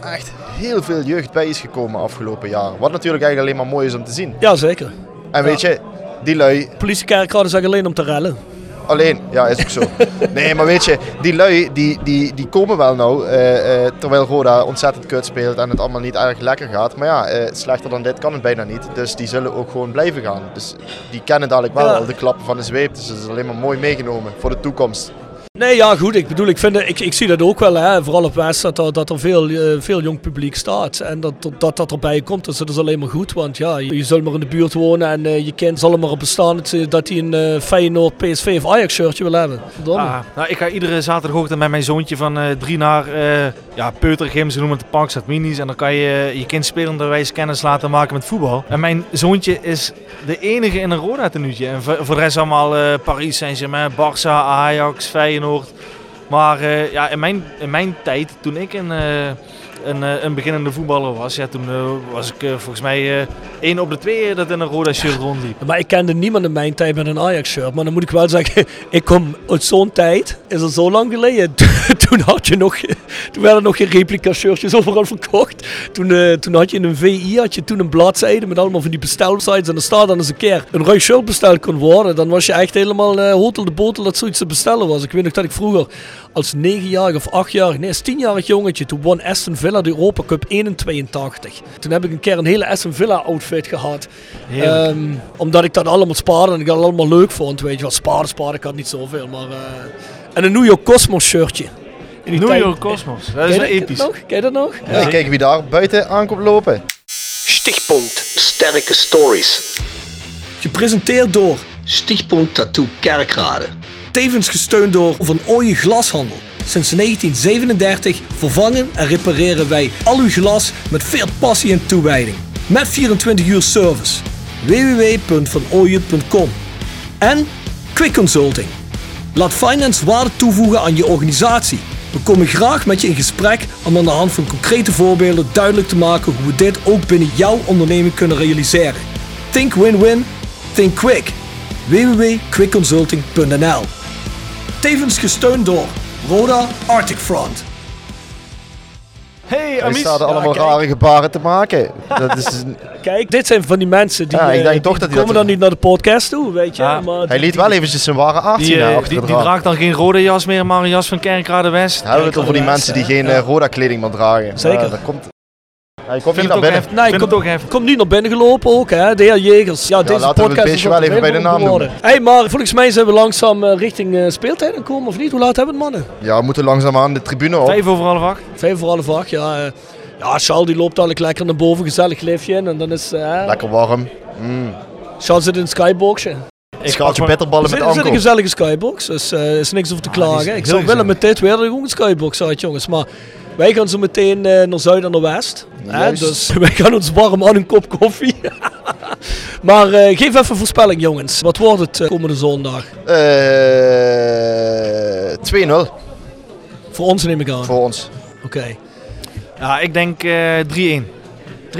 echt heel veel jeugd bij is gekomen afgelopen jaar. Wat natuurlijk eigenlijk alleen maar mooi is om te zien. Ja, zeker. En weet je, die lui... Politiekerkraden zeggen alleen om te rellen. Alleen, ja, is ook zo. nee, maar weet je, die lui die, die, die komen wel nou, uh, uh, terwijl Roda ontzettend kut speelt en het allemaal niet erg lekker gaat. Maar ja, uh, slechter dan dit kan het bijna niet. Dus die zullen ook gewoon blijven gaan. Dus die kennen dadelijk wel Ja. de klappen van de zweep. Dus dat is alleen maar mooi meegenomen voor de toekomst. Nee, ja, goed. Ik bedoel, ik, vind, ik, ik zie dat ook wel. Hè. Vooral op West dat er, dat er veel, eh, veel jong publiek staat. En dat dat, dat erbij komt, dus dat is alleen maar goed. Want ja, je, zult maar in de buurt wonen en eh, je kind zal er maar op bestaan dat, hij een eh, Feyenoord, PSV of Ajax shirtje wil hebben. Ah, nou, ik ga iedere zaterdagochtend met mijn zoontje van drie naar uh, ja, Peutergym, ze noemen het de Parkstad Minis. En dan kan je je kind spelenderwijs kennis laten maken met voetbal. En mijn zoontje is de enige in een Roda tenuutje. En voor, de rest allemaal Paris Saint-Germain, Barça, Ajax, Feyenoord. Maar eh, ja, in, mijn, in mijn tijd, toen ik in, eh, een, eh, een beginnende voetballer was, ja, toen was ik volgens mij één op de twee dat in een Roda shirt rondliep. Maar ik kende niemand in mijn tijd met een Ajax-shirt. Maar dan moet ik wel zeggen, ik kom uit zo'n tijd, is al zo lang geleden. toen had je nog, toen werden nog geen replica-shirtjes overal verkocht. Toen, eh, toen had je in een VI, had je toen een bladzijde met allemaal van die bestelsites. En er staat dan eens een keer een ruim shirt besteld kon worden. Dan was je echt helemaal eh, hotel de botel dat zoiets te bestellen was. Ik weet nog dat ik vroeger als negenjarig of achtjarig, nee, als tienjarig jongetje, toen won Aston Villa de Europa Cup 81. Toen heb ik een keer een hele Aston Villa outfit gehad. Ehm, omdat ik dat allemaal spaarde en ik dat allemaal leuk vond. Weet je wel, sparen, sparen, ik had niet zoveel. Maar, eh, en een New York Cosmos shirtje. New Cosmos, dat is episch. Nog? Ken je dat nog? Ja, kijk wie daar buiten aankomt lopen. Stichtpunt Sterke Stories. Gepresenteerd door Stichtpunt Tattoo Kerkrade. Tevens gesteund door Van Ooyen Glashandel. Sinds 1937 vervangen en repareren wij al uw glas met veel passie en toewijding. Met 24 uur service. www.vanooyen.com En Quick Consulting. Laat finance waarde toevoegen aan je organisatie. We komen graag met je in gesprek om aan de hand van concrete voorbeelden duidelijk te maken hoe we dit ook binnen jouw onderneming kunnen realiseren. Think win-win, think quick. www.quickconsulting.nl Tevens gesteund door Roda Arctic Front. Hey, Hij staat er allemaal rare gebaren te maken. Dat is een- Kijk, dit zijn van die mensen die, Ja, ik eh, denk die toch dat hij komen dat- dan niet naar de podcast toe, weet je. Ja. Maar Hij liet wel eventjes zijn ware aard Die, zien eh, die, die draad. draagt dan geen rode jas meer, maar een jas van Kerkrade West. Hij het over die mensen die geen eh, Roda kleding meer dragen. Zeker. Ja, dat komt... Komt niet het naar ook binnen. Nee, kom, het ook even. kom niet naar binnen gelopen ook, hè, de heer Jegers. Ja, deze laten we het podcast beestje is wel even bij de naam geworden. hey, maar volgens mij zijn we langzaam eh, richting eh, speeltijd aan komen, of niet? Hoe laat hebben we het, mannen? Ja, we moeten langzaam aan de tribune op. Vijf over half acht. Vijf voor half acht, ja. eh. ja, Charles die loopt eigenlijk lekker naar boven, gezellig liftje in. En dan is... Lekker warm. Mm. Charles zit in een skyboxje. Schaaltje bitterballen Er met zit, er zit een anko. gezellige skybox, dus er is niks over te Ah, is klagen. Ik zou willen met dit weer dat er ook een skybox uit, jongens. Maar wij gaan zo meteen eh, naar zuid en naar west. Hè? Dus wij gaan ons warm aan een kop koffie. maar eh, geef even voorspelling, jongens. Wat wordt het eh, komende zondag? Eh 2-0 Voor ons neem ik aan. voor ons. Oké. Ja, ik denk eh 3-1. 3-1?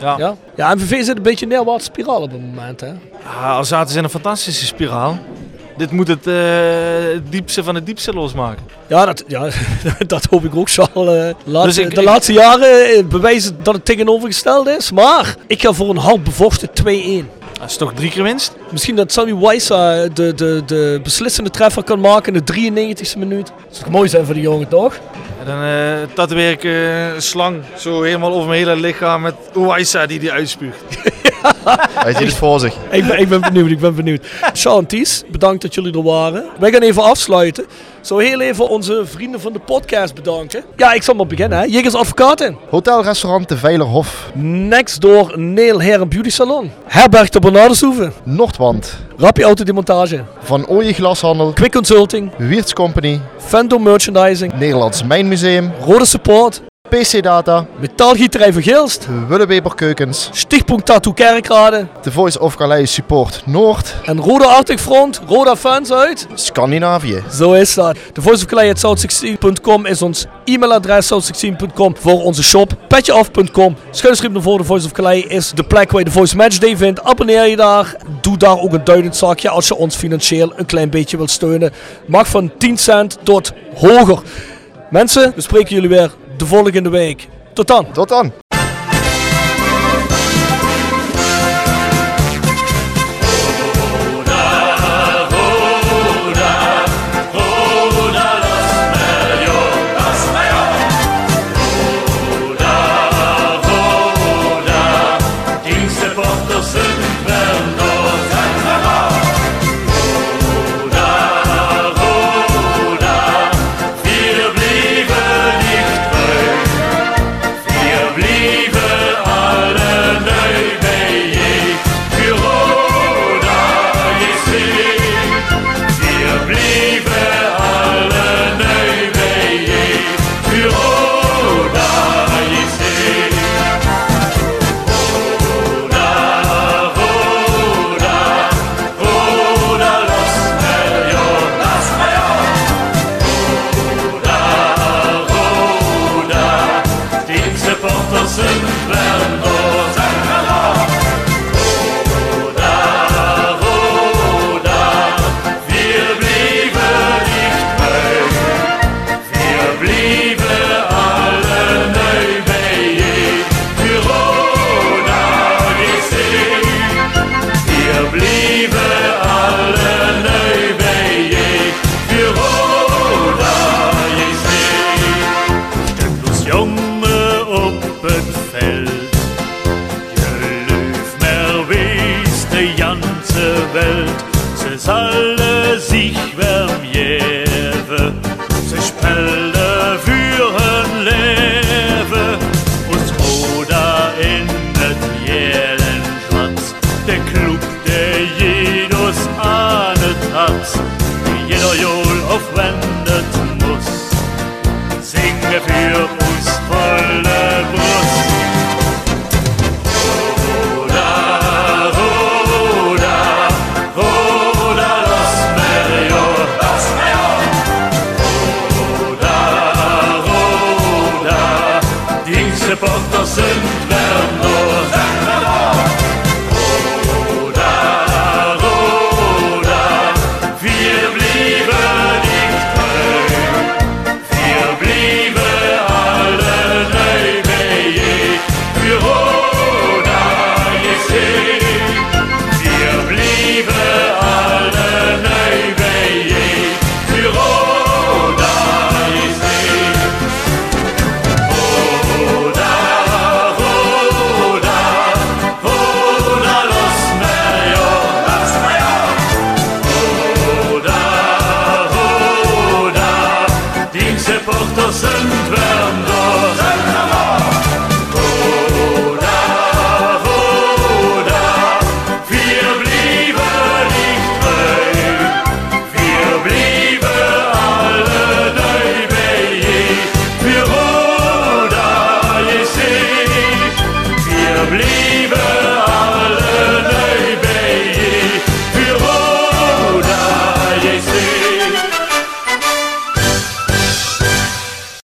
Ja. Ja. ja, MVV zit een beetje in een neerwaartse spiraal op het moment, hè? Ah, al zaten ze in een fantastische spiraal. Dit moet het, eh, het diepste van het diepste losmaken. Ja, dat, ja, dat hoop ik ook, Charles. eh, laatste, Dus ik- de ik- laatste jaren eh, bewijzen dat het tegenovergesteld is. Maar ik ga voor een half bevochten 2-1. Dat is toch drie keer winst? Misschien dat Sammy Waisa de, de, de beslissende treffer kan maken in de 93e minuut. Dat zou mooi zijn voor die jongen, toch? En dan tatoeëer ik een slang zo helemaal over mijn hele lichaam met Oaisa die die uitspuugt. Hij ziet het voor zich. Ik ben, ik ben benieuwd, ik ben benieuwd. Sean Ties, bedankt dat jullie er waren. Wij gaan even afsluiten. Zo heel even onze vrienden van de podcast bedanken. Ja, ik zal maar beginnen. Hè. Jegers Advocaten. Hotelrestaurant De Veilerhof. Next door Nail Hair Beauty Salon. Herberg de Bernardeshoeve. Noordwand. Rappie Autodemontage. Van Ooyen Glashandel. Quick Consulting. Wiertz Company. Fendo Merchandising. Nederlands Mijnmuseum. Rode Support. PC Data. Metaalgieterij van Gilst. Willeweber Keukens. Stichtpunt Tattoo Kerkrade. The Voice of Calais Support Noord. En Roda Arctic Front. Roda fans uit. Scandinavië. Zo is dat. De Voice of Calais south16.com is ons e-mailadres south16.com voor onze shop. Petjeaf.com. Schuinschriep naar voren. De Voice of Calais is de plek waar je de Voice Matchday vindt. Abonneer je daar. Doe daar ook een duidend zakje als je ons financieel een klein beetje wilt steunen. Mag van 10 cent tot hoger. Mensen, we spreken jullie weer de volgende week. Tot dan. Tot dan.